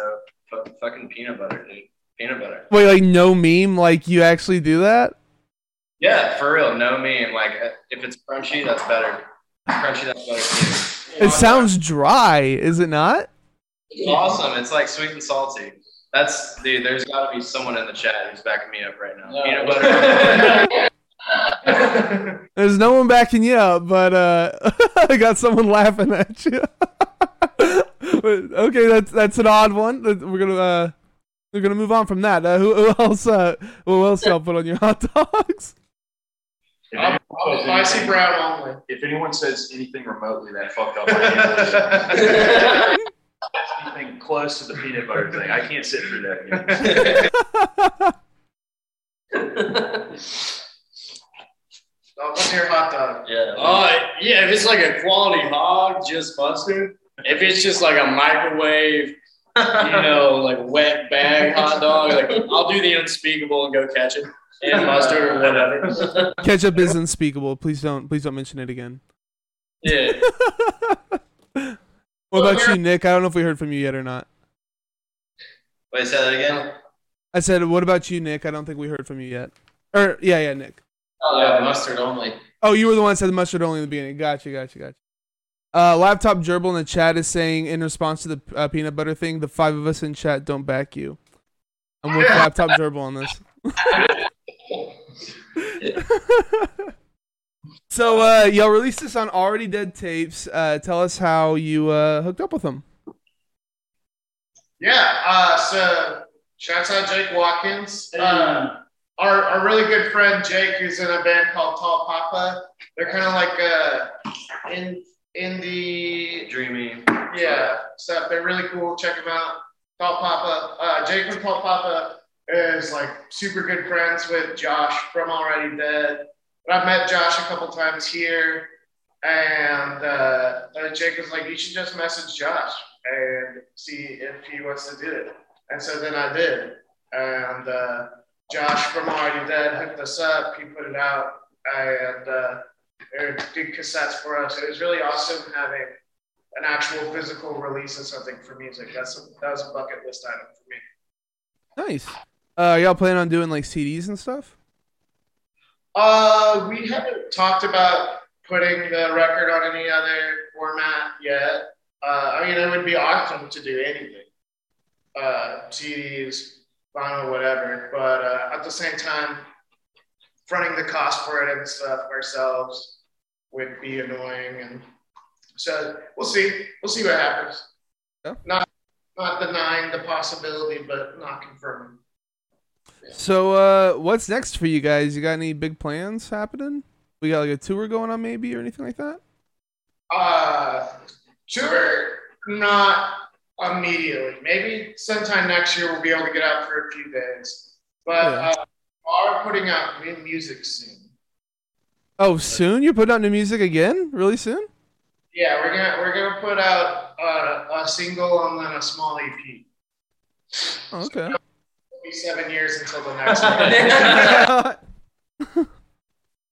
fu- fucking peanut butter, dude. Peanut butter. Wait, like no meme? Like you actually do that? Yeah, for real. No meme. Like uh, if it's crunchy, that's better. Crunchy, that's better too. It sounds dry, is it not? It's awesome. It's like sweet and salty. That's dude. There's got to be someone in the chat who's backing me up right now. No. Peanut butter. (laughs) There's no one backing you up, but uh, (laughs) I got someone laughing at you. (laughs) Okay, that's that's an odd one. We're gonna uh, we're gonna move on from that. Uh, who, who else? Uh, who else y'all put on your hot dogs? If I'm, anyone says spicy anything- brown only. If anyone says anything remotely that fucked up, I can't believe anything close to the peanut butter thing. I can't sit through that. (laughs) Oh, what's your hot dog? yeah. Uh, yeah, if it's like a quality hog, just mustard. If it's just like a microwave, you know, (laughs) like wet bag hot dog, like I'll do the unspeakable and go catch it and mustard or whatever. (laughs) Ketchup is unspeakable. Please don't please don't mention it again. Yeah. What about you, Nick? I don't know if we heard from you yet or not. Wait, say that again. I said, what about you, Nick? I don't think we heard from you yet. Or yeah, yeah, Nick. Oh, yeah, mustard only. Oh, you were the one that said the mustard only in the beginning. Gotcha, gotcha, gotcha. Uh, laptop gerbil in the chat is saying in response to the uh, peanut butter thing, the five of us in chat don't back you. I'm with laptop gerbil on this. (laughs) (laughs) so uh, y'all released this on Already Dead Tapes. Uh, tell us how you uh, hooked up with them. Yeah, uh, so shouts out Jake Watkins. Uh, our, our really good friend Jake, who's in a band called Tall Papa. They're kind of like uh, in in the Dreamy. yeah stuff. They're really cool. Check them out. Tall Papa. Uh, Jake from Tall Papa is like super good friends with Josh from Already Dead. But I've met Josh a couple times here, and uh, uh, Jake was like, "You should just message Josh and see if he wants to do it." And so then I did, and uh, Josh from Already Dead hooked us up. He put it out, and uh, did cassettes for us. It was really awesome having an actual physical release of something for music. That's a, that was a bucket list item for me. Nice. Uh, y'all plan on doing like CDs and stuff? Uh, we haven't talked about putting the record on any other format yet. Uh, I mean, it would be awesome to do anything, uh, CDs, vinyl, whatever. But uh, at the same time, fronting the cost for it and stuff ourselves would be annoying, and so we'll see. We'll see what happens. Yeah. Not not denying the possibility, but not confirming. So, uh, what's next for you guys? You got any big plans happening? We got like a tour going on, maybe, or anything like that? Uh, tour, not immediately. Maybe sometime next year we'll be able to get out for a few days. But Yeah. uh, we are putting out new music soon. Oh, soon? You're putting out new music again? Really soon? Yeah, we're gonna we're gonna put out uh, a single and then a small EP. Oh, okay. Be seven years until the next one. (laughs) (laughs)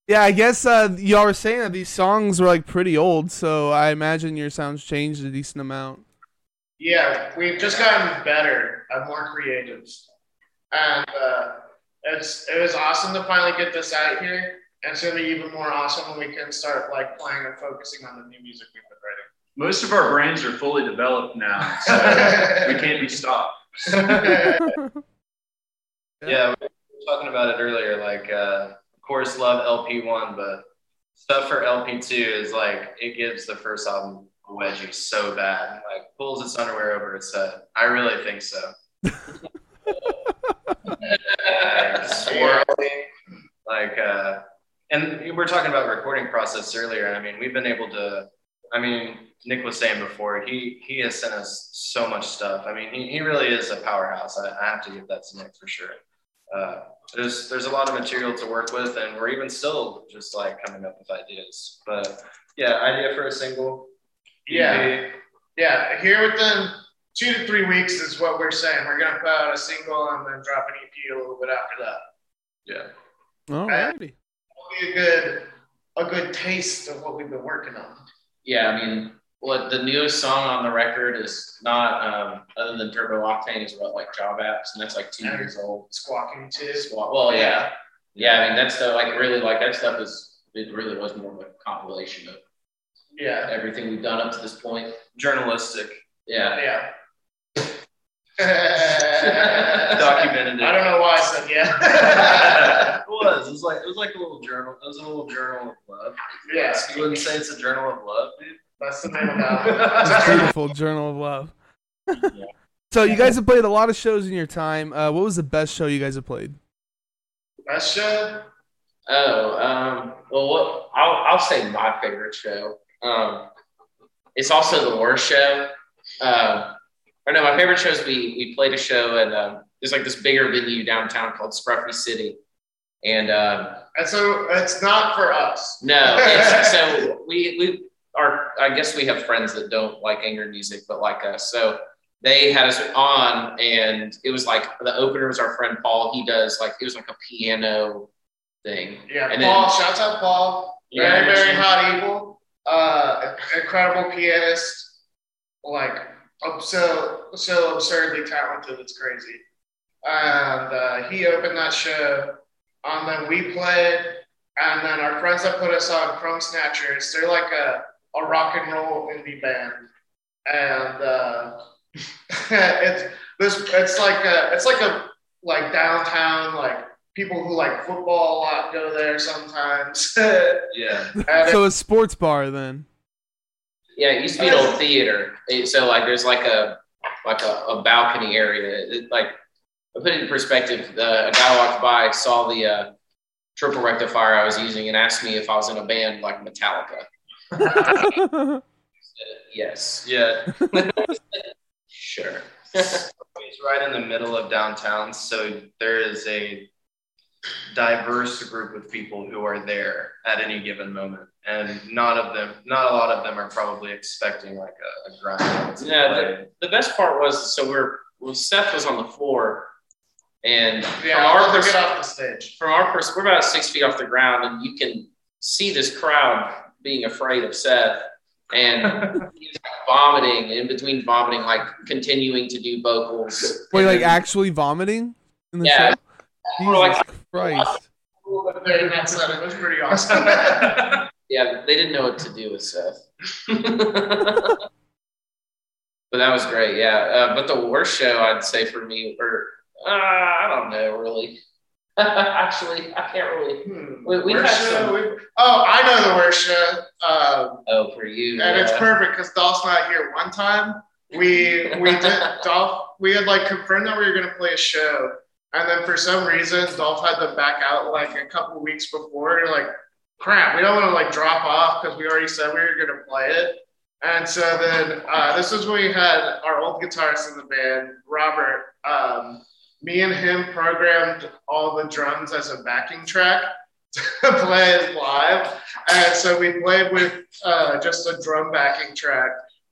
yeah, I guess uh, y'all were saying that these songs were like pretty old, so I imagine your sounds changed a decent amount. Yeah, we've just gotten better, uh, more creative, and uh, it's it was awesome to finally get this out here. And it's gonna be even more awesome when we can start like playing and focusing on the new music we've been writing. Most of our brains are fully developed now, so (laughs) we can't be stopped. Yeah, we were talking about it earlier. Like, uh, of course, love LP one, but stuff for LP two is like it gives the first album a wedgie so bad, like pulls its underwear over its head. I really think so. Like, (laughs) swirling, like, uh, and we were talking about recording process earlier. I mean, we've been able to. I mean, Nick was saying before he he has sent us so much stuff. I mean, he, he really is a powerhouse. I, I have to give that to Nick for sure. Uh, there's there's a lot of material to work with, and we're even still just like coming up with ideas. But yeah, idea for a single. Yeah. EP. Yeah, here within two to three weeks is what we're saying. We're gonna put out a single and then drop an EP a little bit after that. yeah. Alrighty. It'll be a good a good taste of what we've been working on. Yeah, I mean, what the newest song on the record is not um, other than Turbo Octane is what like Job Apps, and that's like two Yeah. years old. Squawking too. It's- Well, yeah, yeah. I mean, that stuff like really like that stuff is it really was more of a compilation of Yeah. everything we've done up to this point. Journalistic, Yeah, Yeah. (laughs) documented. It. I don't know why I said yeah. (laughs) it was. It was like it was like a little journal. It was a little journal of love. Yeah. You wouldn't say it's a journal of love, dude. That's the name of (laughs) that. beautiful Journal of Love. so you guys have played a lot of shows in your time. Uh, what was the best show you guys have played? Best show? Oh, um, well, what I'll, I'll say my favorite show. Um, it's also the worst show. Um, or no, my favorite show is we we played a show and um, there's like this bigger venue downtown called Scruffy City, and um, And so it's not for us. no, it's, (laughs) so we we are. I guess we have friends that don't like anger music, but like us. So they had us on, and it was like the opener was our friend Paul. He does like it was like a piano thing. Yeah, And Paul, then- shouts out Paul. Very, very hot evil. Uh incredible pianist. Like so so absurdly talented, it's crazy. And uh, he opened that show. And then we played, and then our friends that put us on Chrome Snatchers, they're like a, a rock and roll indie band. And uh, (laughs) it's this it's like a it's like a like downtown like people who like football a lot go there sometimes. (laughs) Yeah. So a sports bar then. Yeah, it used to be an old theater. So like there's like a like a, a balcony area. It, like I put it in perspective. The, a guy walked by, saw the uh, triple rectifier I was using, and asked me if I was in a band like Metallica. Yes, Yeah. (laughs) sure. It's right in the middle of downtown, so there is a diverse group of people who are there at any given moment, and not of them, not a lot of them, are probably expecting like a, a grind. Yeah, play. the best part was so we're well, Seth was on the floor, and yeah, from our pers- get off the stage. from our pers- we're about six feet off the ground, and you can see this crowd being afraid of Seth, and (laughs) he's vomiting in between vomiting, like continuing to do vocals. Wait, And like then- actually vomiting in the Yeah. show? We're like- Jesus Christ. There, that's it. It was pretty awesome. yeah, they didn't know what to do with Seth. (laughs) but that was great, yeah. Uh, but the worst show I'd say for me, or uh, I don't know, really. (laughs) Actually, I can't really. Hmm. We- we Worst had show some- we- oh, I know the worst show. Um, Oh, for you. and it's perfect because Dolph's not here. One time, we we (laughs) did Dolph. We had like confirmed that we were gonna play a show, and then for some reason, Dolph had to back out like a couple weeks before. And like, crap, we don't want to like drop off because we already said we were gonna play it. And so then uh, this is when we had our old guitarist in the band, Robert. Um, me and him programmed all the drums as a backing track (laughs) to play live. And so we played with uh, just a drum backing track.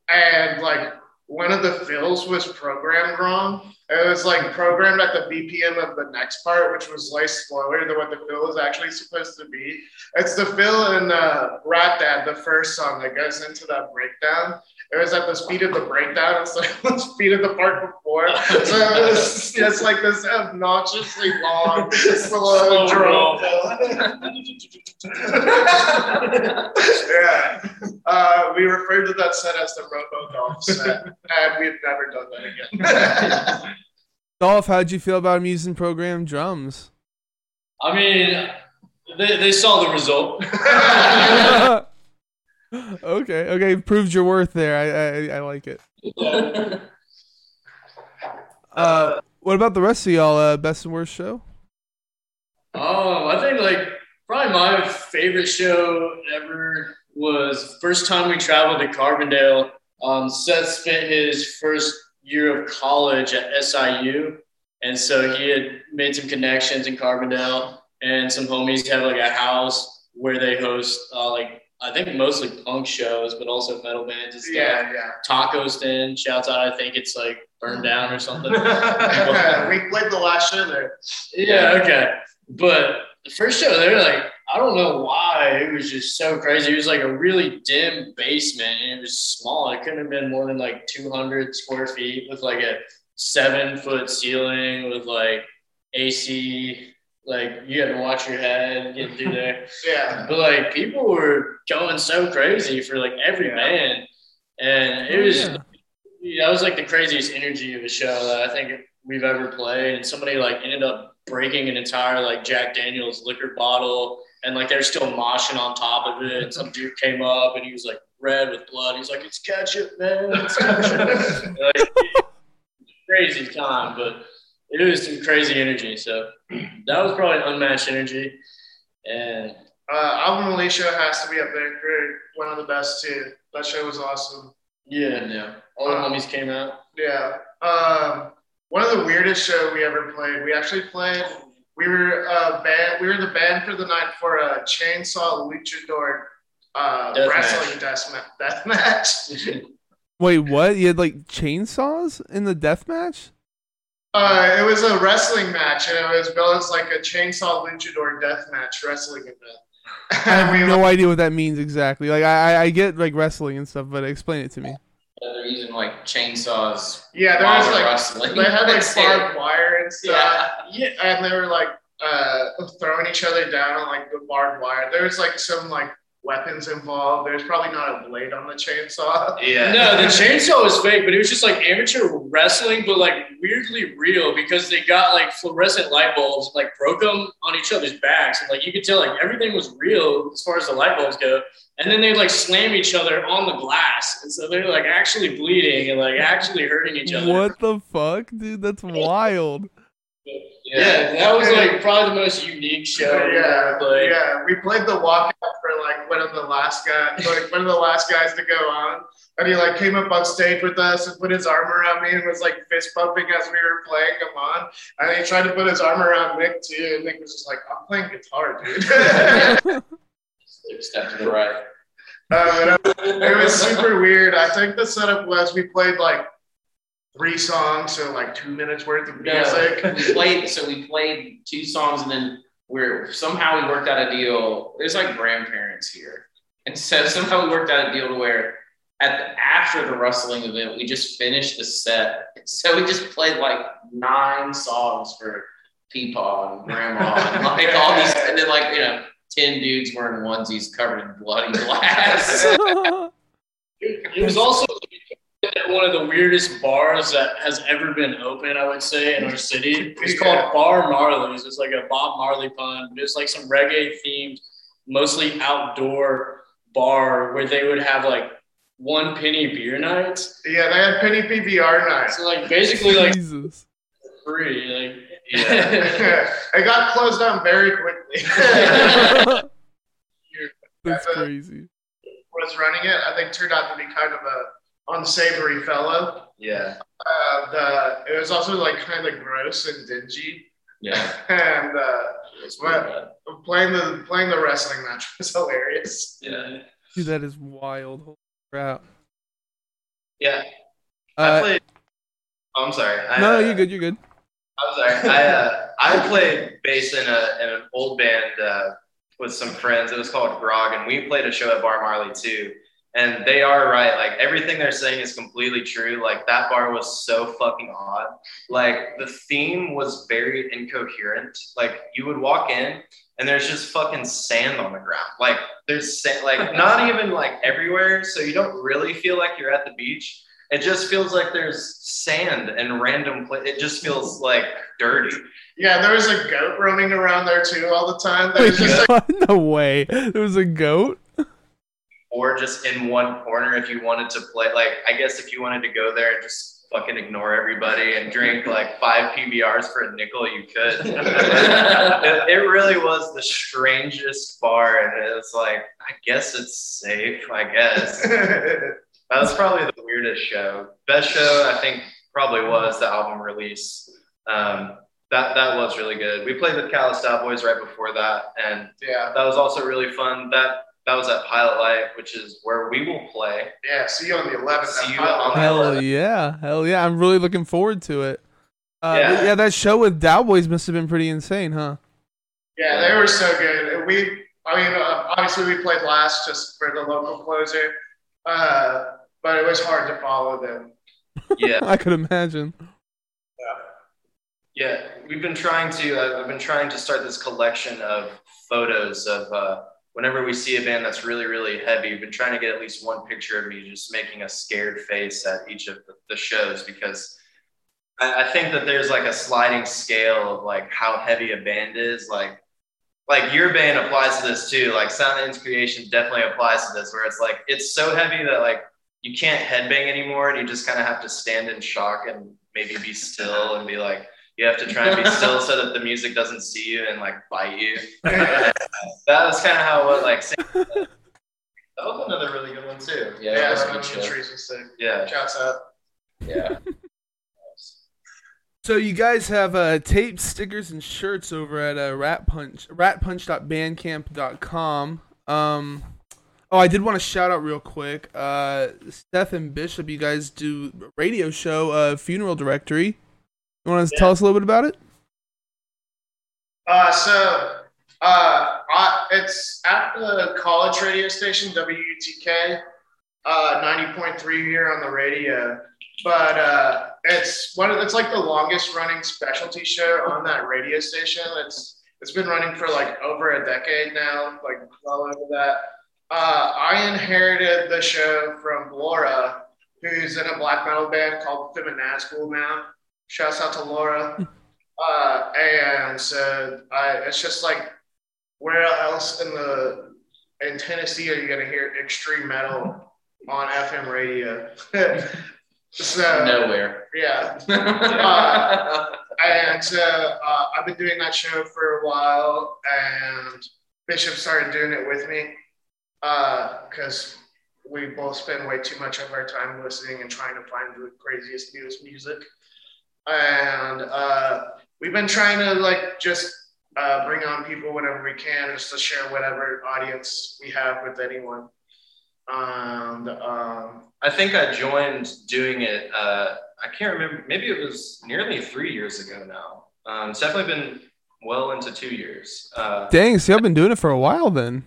And like one of the fills was programmed wrong. It was like programmed at the BPM of the next part, which was like slower than what the fill was actually supposed to be. It's the fill in uh, Rat Dad, the first song that goes into that breakdown. It was at the speed of the breakdown instead (laughs) of the speed of the part before. So it was (laughs) just like this obnoxiously long, (laughs) slow Slow drum yeah. Uh, we referred to that set as the Robo Golf set, and we've never done that again. Dolph, how'd you feel about him using program drums? I mean, they, they saw the result. Okay, okay, proved your worth there. I I, I like it. (laughs) Uh, what about the rest of y'all? Uh, best and worst show? Oh, I think like probably my favorite show ever was first time we traveled to Carbondale. Um, Seth spent his first year of college at SIU, and so he had made some connections in Carbondale, and some homies have like a house where they host uh, like I think mostly punk shows, but also metal bands and stuff. yeah, yeah. Taco stand, shouts out. I think it's like burned down or something. (laughs) we played the last show there. Yeah, okay. But the first show, they were like, I don't know why. It was just so crazy. It was like a really dim basement and it was small. It couldn't have been more than like 200 square feet with like a seven foot ceiling with like AC. Like you had to watch your head get through there. (laughs) Yeah. But like people were going so crazy for like every Yeah. band. And it oh, was Yeah. yeah, that was like the craziest energy of a show that I think we've ever played. And somebody like ended up breaking an entire like Jack Daniels liquor bottle, and like they're still moshing on top of it. And some dude came up and he was like red with blood. He's like, "It's ketchup, man! It's ketchup!" (laughs) like, crazy time, but it was some crazy energy. So that was probably unmatched energy. And Uh, Album Alicia has to be up there for one of the best too. That show was awesome. yeah, yeah. all the Um, homies came out. Yeah. Um, one of the weirdest show we ever played. We actually played. We were a band. We were the band for the night for a chainsaw luchador uh, Death wrestling death, ma- death match. (laughs) Wait, what? You had like chainsaws in the death match? Uh, it was a wrestling match, and it was billed as like a chainsaw luchador death match wrestling event. I have (laughs) we no idea what that means exactly. Like I, I- I get like wrestling and stuff, but explain it to me. They're using like chainsaws. yeah, there was they're like wrestling. they had like (laughs) barbed wire and stuff. Yeah. Yeah, and they were like uh, throwing each other down on like the barbed wire. There was like some like weapons involved. There's probably not a blade on the chainsaw. Yeah. No, the chainsaw was fake, but it was just like amateur wrestling, but like weirdly real because they got like fluorescent light bulbs, like broke them on each other's backs, and like you could tell like everything was real as far as the light bulbs go. And then they like slam each other on the glass, and so they're like actually bleeding and like actually hurting each other. What the fuck, dude? That's wild. (laughs) Yeah, that was like probably the most unique show yeah, yeah. We played the walkout for like one of the last guys, like one of the last guys to go on. And he like came up on stage with us and put his arm around me and was like fist pumping as we were playing him on. And he tried to put his arm around Nick too. And Nick was just like, I'm playing guitar, dude. (laughs) (laughs) Step to the right. Uh, it, uh, it was super weird. I think the setup was we played like three songs, so like two minutes worth of music. No, we played. So we played two songs, and then we're somehow we worked out a deal. There's like grandparents here, and so (laughs) somehow we worked out a deal to where at the, after the wrestling event, we just finished the set. So we just played like nine songs for Peepaw and Grandma, and (laughs) like all these, and then like you know. Ten dudes wearing onesies covered in bloody glass. It (laughs) it was also one of the weirdest bars that has ever been open, I would say, in our city. It's called Bar Marley's. It's like a Bob Marley pun. It's like some reggae themed, mostly outdoor bar where they would have like one penny beer nights. Yeah, they had Penny PBR night. So like basically like Jesus. free. Like (laughs) it got closed down very quickly. (laughs) (laughs) That's crazy. was running it, I think turned out to be kind of a unsavory fellow. Yeah. Uh, the, it was also like kind of gross and dingy. yeah, (laughs) And uh, it's What? playing the playing the wrestling match (laughs) was hilarious. yeah, Dude, that is wild. Holy crap. Yeah. I Uh, played I'm sorry. I, No, uh, you're good. You're good. I'm sorry. I uh, I played bass in a in an old band uh, with some friends. It was called Grog, and we played a show at Bar Marley too. And they are right. Like everything they're saying is completely true. Like that bar was so fucking odd. Like the theme was very incoherent. Like you would walk in and there's just fucking sand on the ground. Like there's sand, like (laughs) not even like everywhere. So you don't really feel like you're at the beach. It just feels like there's sand and random. Pla- it just feels like dirty. Yeah, there was a goat roaming around there too all the time. That Wait, just (laughs) like, no way. There was a goat. Or just in one corner if you wanted to play. Like, I guess if you wanted to go there and just fucking ignore everybody and drink like five PBRs for a nickel, you could. (laughs) it, it really was the strangest bar, and it was like, I guess it's safe. I guess (laughs) that was probably the weirdest show. Best show, I think, probably was the album release. Um, that that was really good. We played with Callous Boys right before that, and yeah, that was also really fun. That that was at Pilot Light, which is where we will play. yeah. See you on the 11th. See you on Light. the Hell yeah. Hell yeah. I'm really looking forward to it. Uh, Yeah. yeah. yeah, that show with Dowboys must have been pretty insane, huh? Yeah, they were so good. We, I mean, uh, obviously we played last just for the local closer, uh, but it was hard to follow them. Yeah, (laughs) I could imagine. yeah. We've been trying to. Uh, I've been trying to start this collection of photos of uh, whenever we see a band that's really, really heavy. We've been trying to get at least one picture of me just making a scared face at each of the, shows because I, I think that there's like a sliding scale of like how heavy a band is. Like, like your band applies to this too. Like Sound Ends Creation definitely applies to this, where it's like it's so heavy that like you can't headbang anymore, and you just kind of have to stand in shock and maybe be still and be like. You have to try and be still so that the music doesn't see you and like bite you. (laughs) that was kind of how it was like. (laughs) That was another really good one too. Yeah, Yeah, that was so good trees was sick. Yeah. Shouts out. Yeah. (laughs) So you guys have uh, tapes, stickers, and shirts over at uh, Rat Punch, ratpunch.bandcamp.com. Um, oh, I did want to shout out real quick. Uh, Seth and Bishop, you guys do a radio show, uh, Funeral Directory. You want to tell us a little bit about it? Uh, so uh, I, it's at the college radio station WUTK, uh, 90.3 here on the radio. But uh, it's one of it's like the longest running specialty show on that radio station. It's it's been running for like over a decade now, like well over that. Uh, I inherited the show from Laura, who's in a black metal band called Fim and Nazgul now. Shouts out to Laura. (laughs) Uh, and so I, it's just like, where else in the in Tennessee are you gonna hear extreme metal on FM radio? (laughs) so Nowhere. yeah, (laughs) Uh, and so uh, I've been doing that show for a while, and Bishop started doing it with me because we both spend way too much of our time listening and trying to find the craziest, newest music. And uh, we've been trying to like just uh, bring on people whenever we can, just to share whatever audience we have with anyone. And um, I think I joined doing it. Uh, I can't remember. Maybe it was nearly three years ago now. Um, it's definitely been well into two years. Uh, Dang, see, I've been doing it for a while then.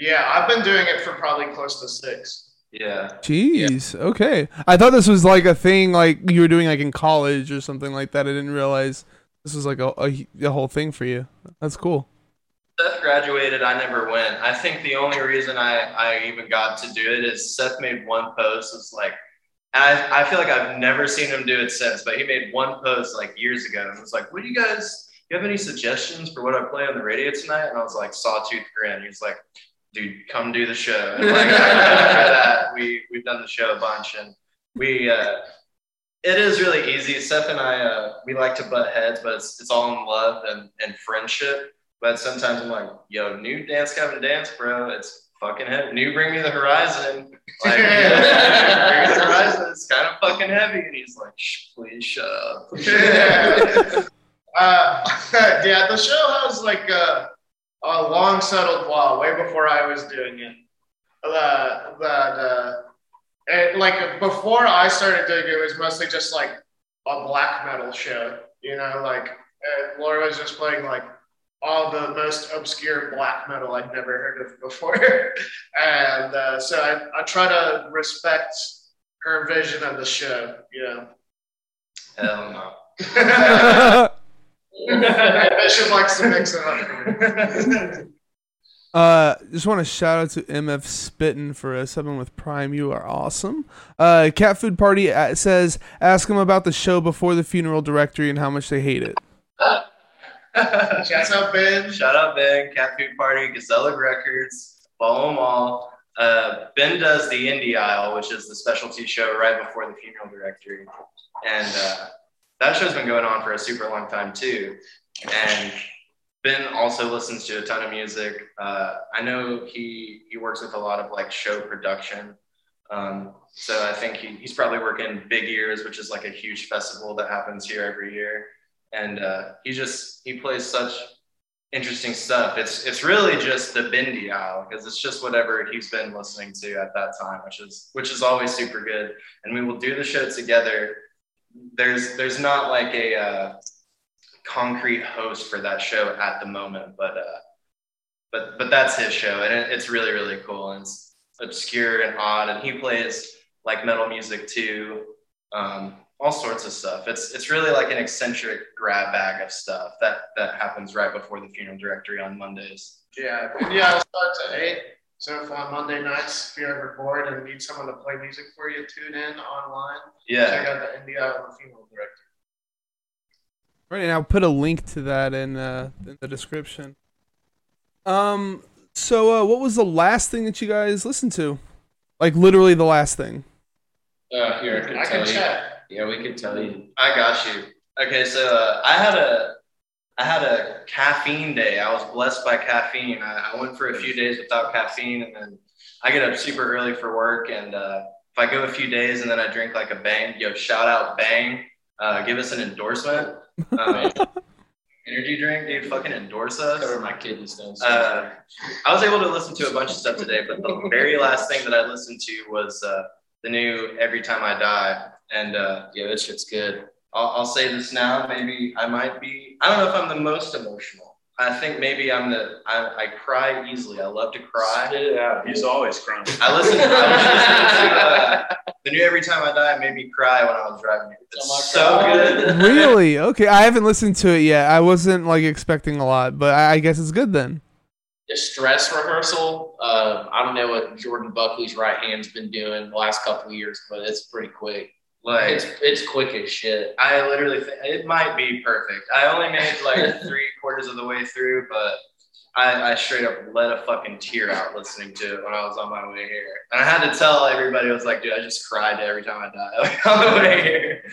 yeah, I've been doing it for probably close to six. Yeah. Jeez. Okay. I thought this was like a thing like you were doing like in college or something like that. I didn't realize this was like a, a, a whole thing for you. That's cool. Seth graduated. I never went. I think the only reason I, I even got to do it is Seth made one post. It's like, and I, I feel like I've never seen him do it since, but he made one post like years ago and it was like, What do you guys, you have any suggestions for what I play on the radio tonight? And I was like, Sawtooth Grin. He was like, Dude, come do the show. And like, after that, we, we've done the show a bunch and we, uh, it is really easy. Seth and I, uh, we like to butt heads, but it's, it's all in love and, and friendship. But sometimes I'm like, yo, new Dance Gavin Dance, bro. It's fucking heavy. New bring me the horizon. Like, yeah, (laughs) bring me the horizon. It's kind of fucking heavy. And he's like, Shh, please shut up. (laughs) uh, (laughs) yeah, the show has like a, a long settled flaw way before I was doing it. Uh, that uh, it, like before I started doing it, it was mostly just like a black metal show. You know, like uh, Laura was just playing like all the most obscure black metal I'd never heard of before, (laughs) and uh, so I, I try to respect her vision of the show. You know, Hell no. (laughs) (laughs) (laughs) Bishop likes to mix it up. (laughs) Uh, just want to shout out to MF Spittin for uh, subbing with Prime. You are awesome. Uh, Cat Food Party uh, says, ask them about the show before the funeral directory and how much they hate it. (laughs) shout out Ben. Shout out Ben, Cat Food Party, Gazella Records, follow them all. Uh, ben does the Indie Aisle, which is the specialty show right before the funeral directory. And uh, that show's been going on for a super long time too. And Ben also listens to a ton of music. Uh, I know he he works with a lot of like show production. Um, so I think he, he's probably working Big Ears, which is like a huge festival that happens here every year. And uh, he just he plays such interesting stuff. It's it's really just the Bindi aisle because it's just whatever he's been listening to at that time, which is which is always super good. And we will do the show together. There's there's not like a uh, concrete host for that show at the moment, but uh, but but that's his show, and it, it's really really cool and it's obscure and odd, and he plays like metal music too, um, all sorts of stuff. It's it's really like an eccentric grab bag of stuff that that happens right before the funeral directory on Mondays. Yeah, yeah, it starts at eight. So if on Monday nights, if you're ever bored and need someone to play music for you, tune in online. Yeah, Check out the India on the funeral director. Right, and I'll put a link to that in uh, in the description. Um, so uh, what was the last thing that you guys listened to? Like literally the last thing. Uh, here, I can I tell can you. check. Yeah, we can tell you. I got you. Okay, so uh, I had a I had a caffeine day. I was blessed by caffeine. I, I went for a few days without caffeine, and then I get up super early for work. And uh, if I go a few days and then I drink like a Bang, yo, shout out Bang, uh, give us an endorsement. (laughs) Um, energy drink, dude, fucking endorse us. Cover my kidney stones. Uh, I was able to listen to a bunch of stuff today, but the very last thing that I listened to was uh, the new "Every Time I Die," and uh, yeah, that shit's good. I'll, I'll say this now. Maybe I might be. I don't know if I'm the most emotional. I think maybe I'm the. I, I cry easily. I love to cry. Spit it out. He's always crying. I listen. I was listening to uh, the new "Every Time I Die" made me cry when I was driving here. It's so good. (laughs) really? Okay, I haven't listened to it yet. I wasn't like expecting a lot, but I, I guess it's good then. The stress rehearsal. Uh, I don't know what Jordan Buckley's right hand's been doing the last couple of years, but it's pretty quick. Like It's it's quick as shit. I literally think it might be perfect. I only made like (laughs) three quarters of the way through, but I, I straight up let a fucking tear out listening to it when I was on my way here. And I had to tell everybody, I was like, dude, I just cried every time I died (laughs) on the way here. (laughs)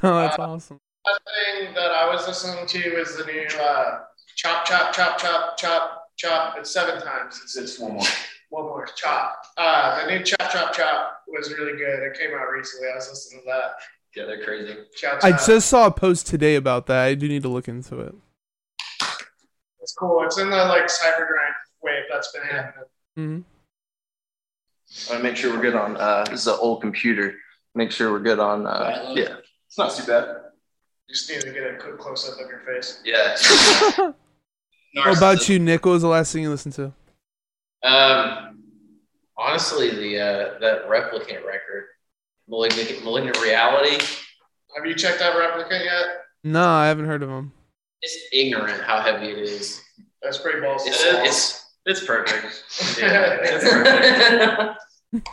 Oh, that's awesome. Last thing that I was listening to is the new uh, Chop Chop Chop Chop Chop Chop. It's seven times. It's, It's one more. One more Chop. Uh, the new Chop Chop Chop was really good. It came out recently. I was listening to that. Yeah, they're crazy. Shouts I just saw a post today about that. I do need to look into it. It's cool. It's in the like cybergrind wave that's been happening. hmm I want to make sure we're good on. Uh, this is an old computer. Make sure we're good on. Uh, yeah, it's not too bad. You just need to get a quick close up of your face. Yeah. (laughs) What about you, Nick? What was the last thing you listened to? Um, honestly, the uh, that replicant record, malignant, malignant reality, Have you checked out Replicant yet? No, I haven't heard of them. it's ignorant how heavy it is. That's pretty ballsy. It's It's it's perfect. (laughs) Yeah, it's perfect. (laughs)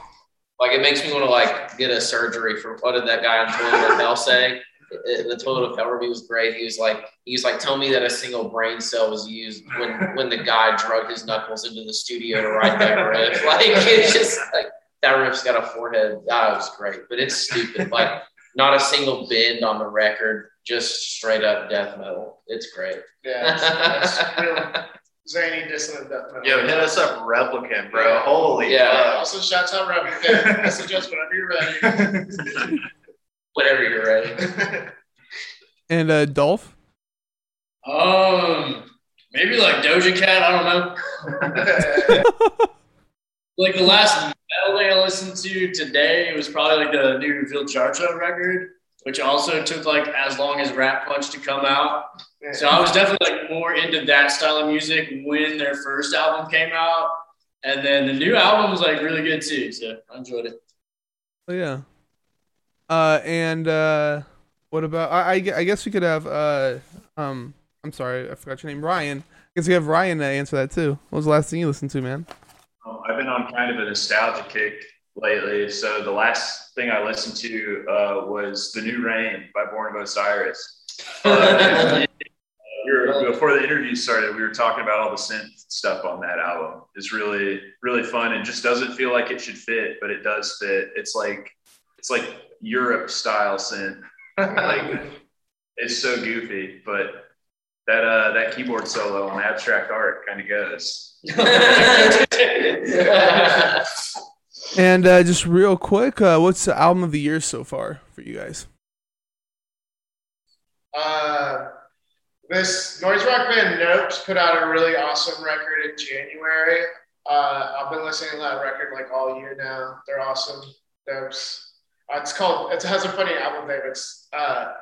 like it makes me want to like get a surgery for what did that guy on Toilet of Hell say? Uh, The Toilet of Hell review was great. He was like, he was like, tell me that a single brain cell was used when when the guy drug his knuckles into the studio to write that riff. (laughs) Like it's just like that riff's got a forehead. That was great, but it's stupid. Like not a single bend on the record, just straight up death metal. It's great. yeah, (laughs) it's, it's real zany, dissonant death metal. Yo, hit us up, replicant, bro. Holy Yeah. Also, shouts out Replicant. Message us whenever you're ready. (laughs) Whenever you're ready. (laughs) And uh, Dolph? Um, maybe like Doja Cat. I don't know. (laughs) (laughs) Like the last metal thing I listened to today, it was probably like the new Vilcharcho record, which also took like as long as Rat Punch to come out. So I was definitely like more into that style of music when their first album came out. And then the new album was like really good too. So I enjoyed it. Oh yeah. Uh, and uh, what about? I, I, I guess we could have. Uh, um, I'm sorry, I forgot your name, Ryan. I guess we have Ryan to answer that too. What was the last thing you listened to, man? Um, I've been on kind of a nostalgia kick lately. So the last thing I listened to uh, was "The New Reign" by Born of Osiris. Uh, (laughs) before the interview started, we were talking about all the synth stuff on that album. It's really, really fun. It just doesn't feel like it should fit, but it does fit. It's like, it's like Europe style synth. (laughs) like, it's so goofy, but that uh, that keyboard solo on Abstract Art kind of goes. (laughs) And uh, just real quick, uh, what's the album of the year so far for you guys? Uh, this noise rock band Nope put out a really awesome record in January. Uh, I've been listening to that record like all year now. They're awesome. Nope's. Uh, it's called. It has a funny album name. It's uh,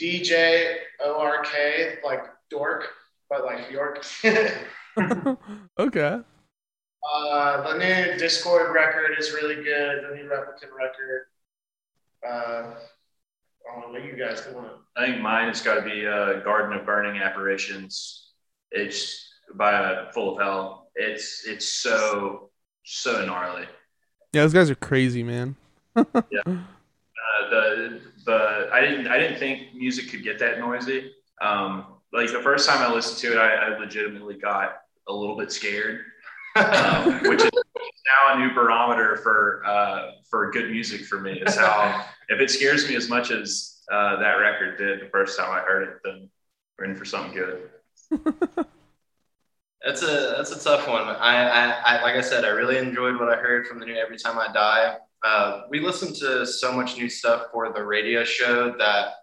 DJ O R K, like dork, but like York. (laughs) okay. uh, the new Discord record is really good. The new Replicant record. Uh, I don't know what you guys want. I think mine has got to be uh, Garden of Burning Apparitions. It's by uh, Full of Hell. It's it's so so gnarly. Yeah, those guys are crazy, man. (laughs) Uh, the the I didn't I didn't think music could get that noisy. Um, like the first time I listened to it, I, I legitimately got a little bit scared, (laughs) um, which is now a new barometer for uh, for good music for me. Is how (laughs) if it scares me as much as uh, that record did the first time I heard it, then we're in for something good. That's a that's a tough one. I, I, I like I said, I really enjoyed what I heard from the new Every Time I Die. Uh, we listen to so much new stuff for the radio show that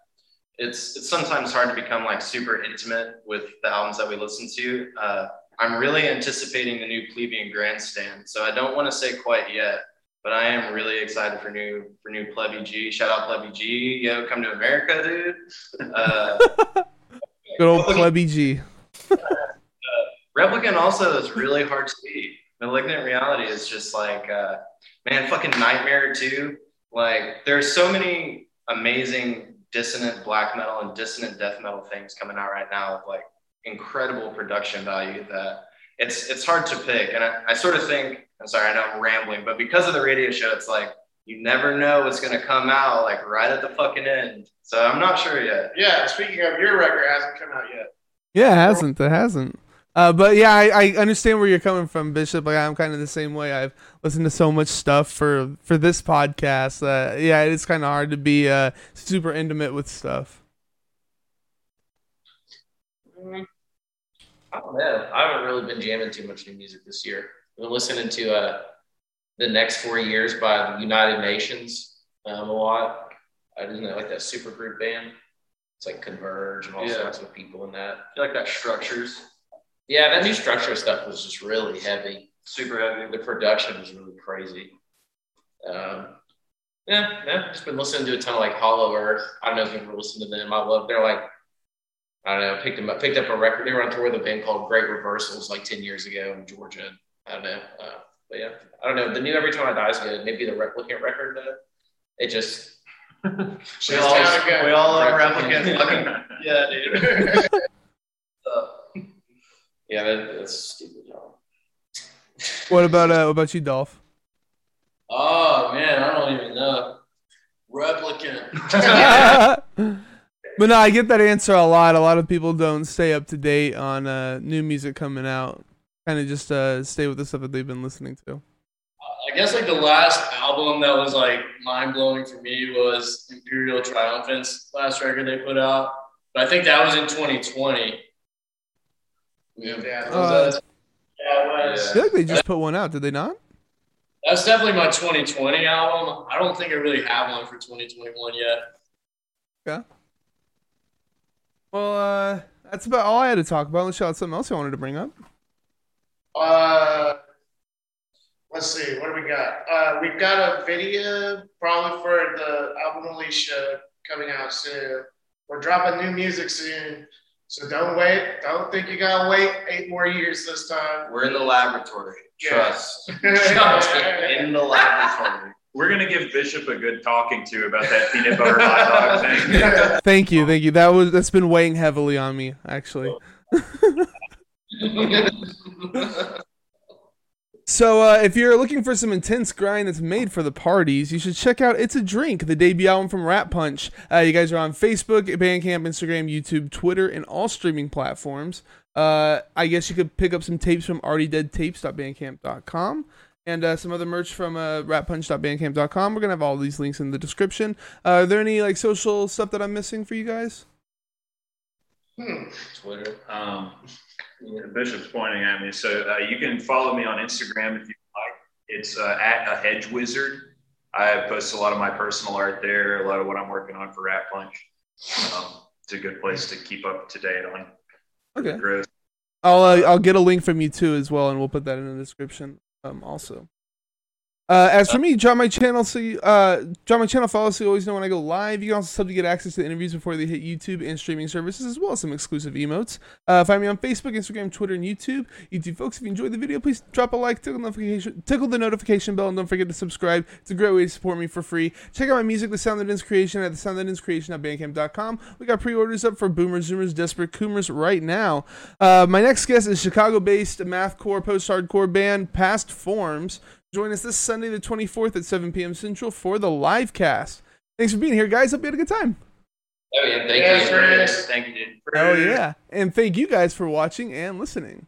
it's it's sometimes hard to become like super intimate with the albums that we listen to. Uh, I'm really anticipating the new Plebeian Grandstand, so I don't want to say quite yet, but I am really excited for new for new Plebby G. Shout out Plebby G, yo, come to America, dude. Uh, (laughs) Good old Plebby G. Replicant also is really hard to beat. Malignant Reality is just like, uh, man, fucking Nightmare too. Like, there's so many amazing dissonant black metal and dissonant death metal things coming out right now with like incredible production value that it's it's hard to pick. And I, I sort of think, I'm sorry, I know I'm rambling, but because of the radio show, it's like you never know what's gonna come out like right at the fucking end. So I'm not sure yet. Yeah, speaking of your record, hasn't come out yet. Yeah, it hasn't. It hasn't. Uh, but yeah, I, I understand where you're coming from, Bishop. Like I'm kind of the same way. I've listened to so much stuff for for this podcast. Uh, yeah, it's kind of hard to be uh, super intimate with stuff. I don't know. I haven't really been jamming too much new music this year. I've been listening to uh, the next four years by the United Nations um, a lot. I didn't know like that super group band. It's like Converge and all Yeah. sorts of people in that. I feel like that structures Yeah, that new structure stuff was just really heavy. super heavy. The production was really crazy. Um, yeah, yeah, just been listening to a ton of like Hollow Earth. I don't know if you've ever listened to them. I love. They're like, I don't know. Picked them up. Picked up a record. They were on tour with a band called Great Reversals like ten years ago in Georgia. I don't know. Uh, but yeah, I don't know. The new Every Time I Die is good. Maybe the Replicant record. Uh, it just (laughs) We all, we all replicant. Fucking, (laughs) yeah, dude. (laughs) Yeah, that, that's stupid. Y'all. What about uh, what about you, Dolph? Oh man, I don't even know. Replicant. (laughs) but no, I get that answer a lot. A lot of people don't stay up to date on uh, new music coming out. Kind of just uh, stay with the stuff that they've been listening to. I guess like the last album that was like mind blowing for me was Imperial Triumphant's last record they put out. But I think that was in 2020. Yeah, Yeah. Uh, Yeah, it I feel like they just put one out. Did they not? that's definitely my 2020 album. I don't think I really have one for 2021 yet. Yeah. Well, uh, that's about all I had to talk about. Unless you had something else you wanted to bring up. Uh, let's see, what do we got? Uh, we've got a video probably for the album release show coming out soon. We're dropping new music soon. So don't wait. Don't think you gotta wait eight more years this time. We're in the laboratory. Yeah. Trust. (laughs) Trust. in the laboratory. We're gonna give Bishop a good talking to about that peanut butter hot dog (laughs) thing. Thank you, thank you. That was that's been weighing heavily on me, actually. (laughs) So, uh, if you're looking for some intense grind that's made for the parties, you should check out "It's a Drink," the debut album from Rat Punch. Uh, you guys are on Facebook, Bandcamp, Instagram, YouTube, Twitter, and all streaming platforms. Uh, I guess you could pick up some tapes from alreadydeadtapes.bandcamp.com and uh, some other merch from uh, ratpunch.bandcamp.com. We're gonna have all these links in the description. Uh, are there any like social stuff that I'm missing for you guys? Hmm. Twitter. Um, the Bishop's pointing at me, so uh, you can follow me on Instagram if you like. It's uh, at a hedge wizard. I post a lot of my personal art there, a lot of what I'm working on for Rat Punch. Um, it's a good place to keep up to date on Okay. growth. I'll uh, I'll get a link from you too as well, and we'll put that in the description. Um, also. Uh, as for me, join my channel so you, uh, join my channel, follow so you always know when I go live. You can also sub to get access to the interviews before they hit YouTube and streaming services, as well as some exclusive emotes. Uh, find me on Facebook, Instagram, Twitter, and YouTube. YouTube folks, if you enjoyed the video, please drop a like, tickle the notification, tickle the notification bell, and don't forget to subscribe. It's a great way to support me for free. Check out my music, The Sound That Ends Creation, at thesoundthatendscreation.bandcamp.com. We got pre-orders up for Boomers, Zoomers, Desperate Coomers right now. Uh, my next guest is Chicago-based mathcore post-hardcore band Past Forms. Join us this Sunday, the 24th at 7 p.m. Central for the live cast. Thanks for being here, guys. Hope you had a good time. Oh yeah, thank Yes, you. Chris. Thank you, dude. Oh, yeah. And thank you guys for watching and listening.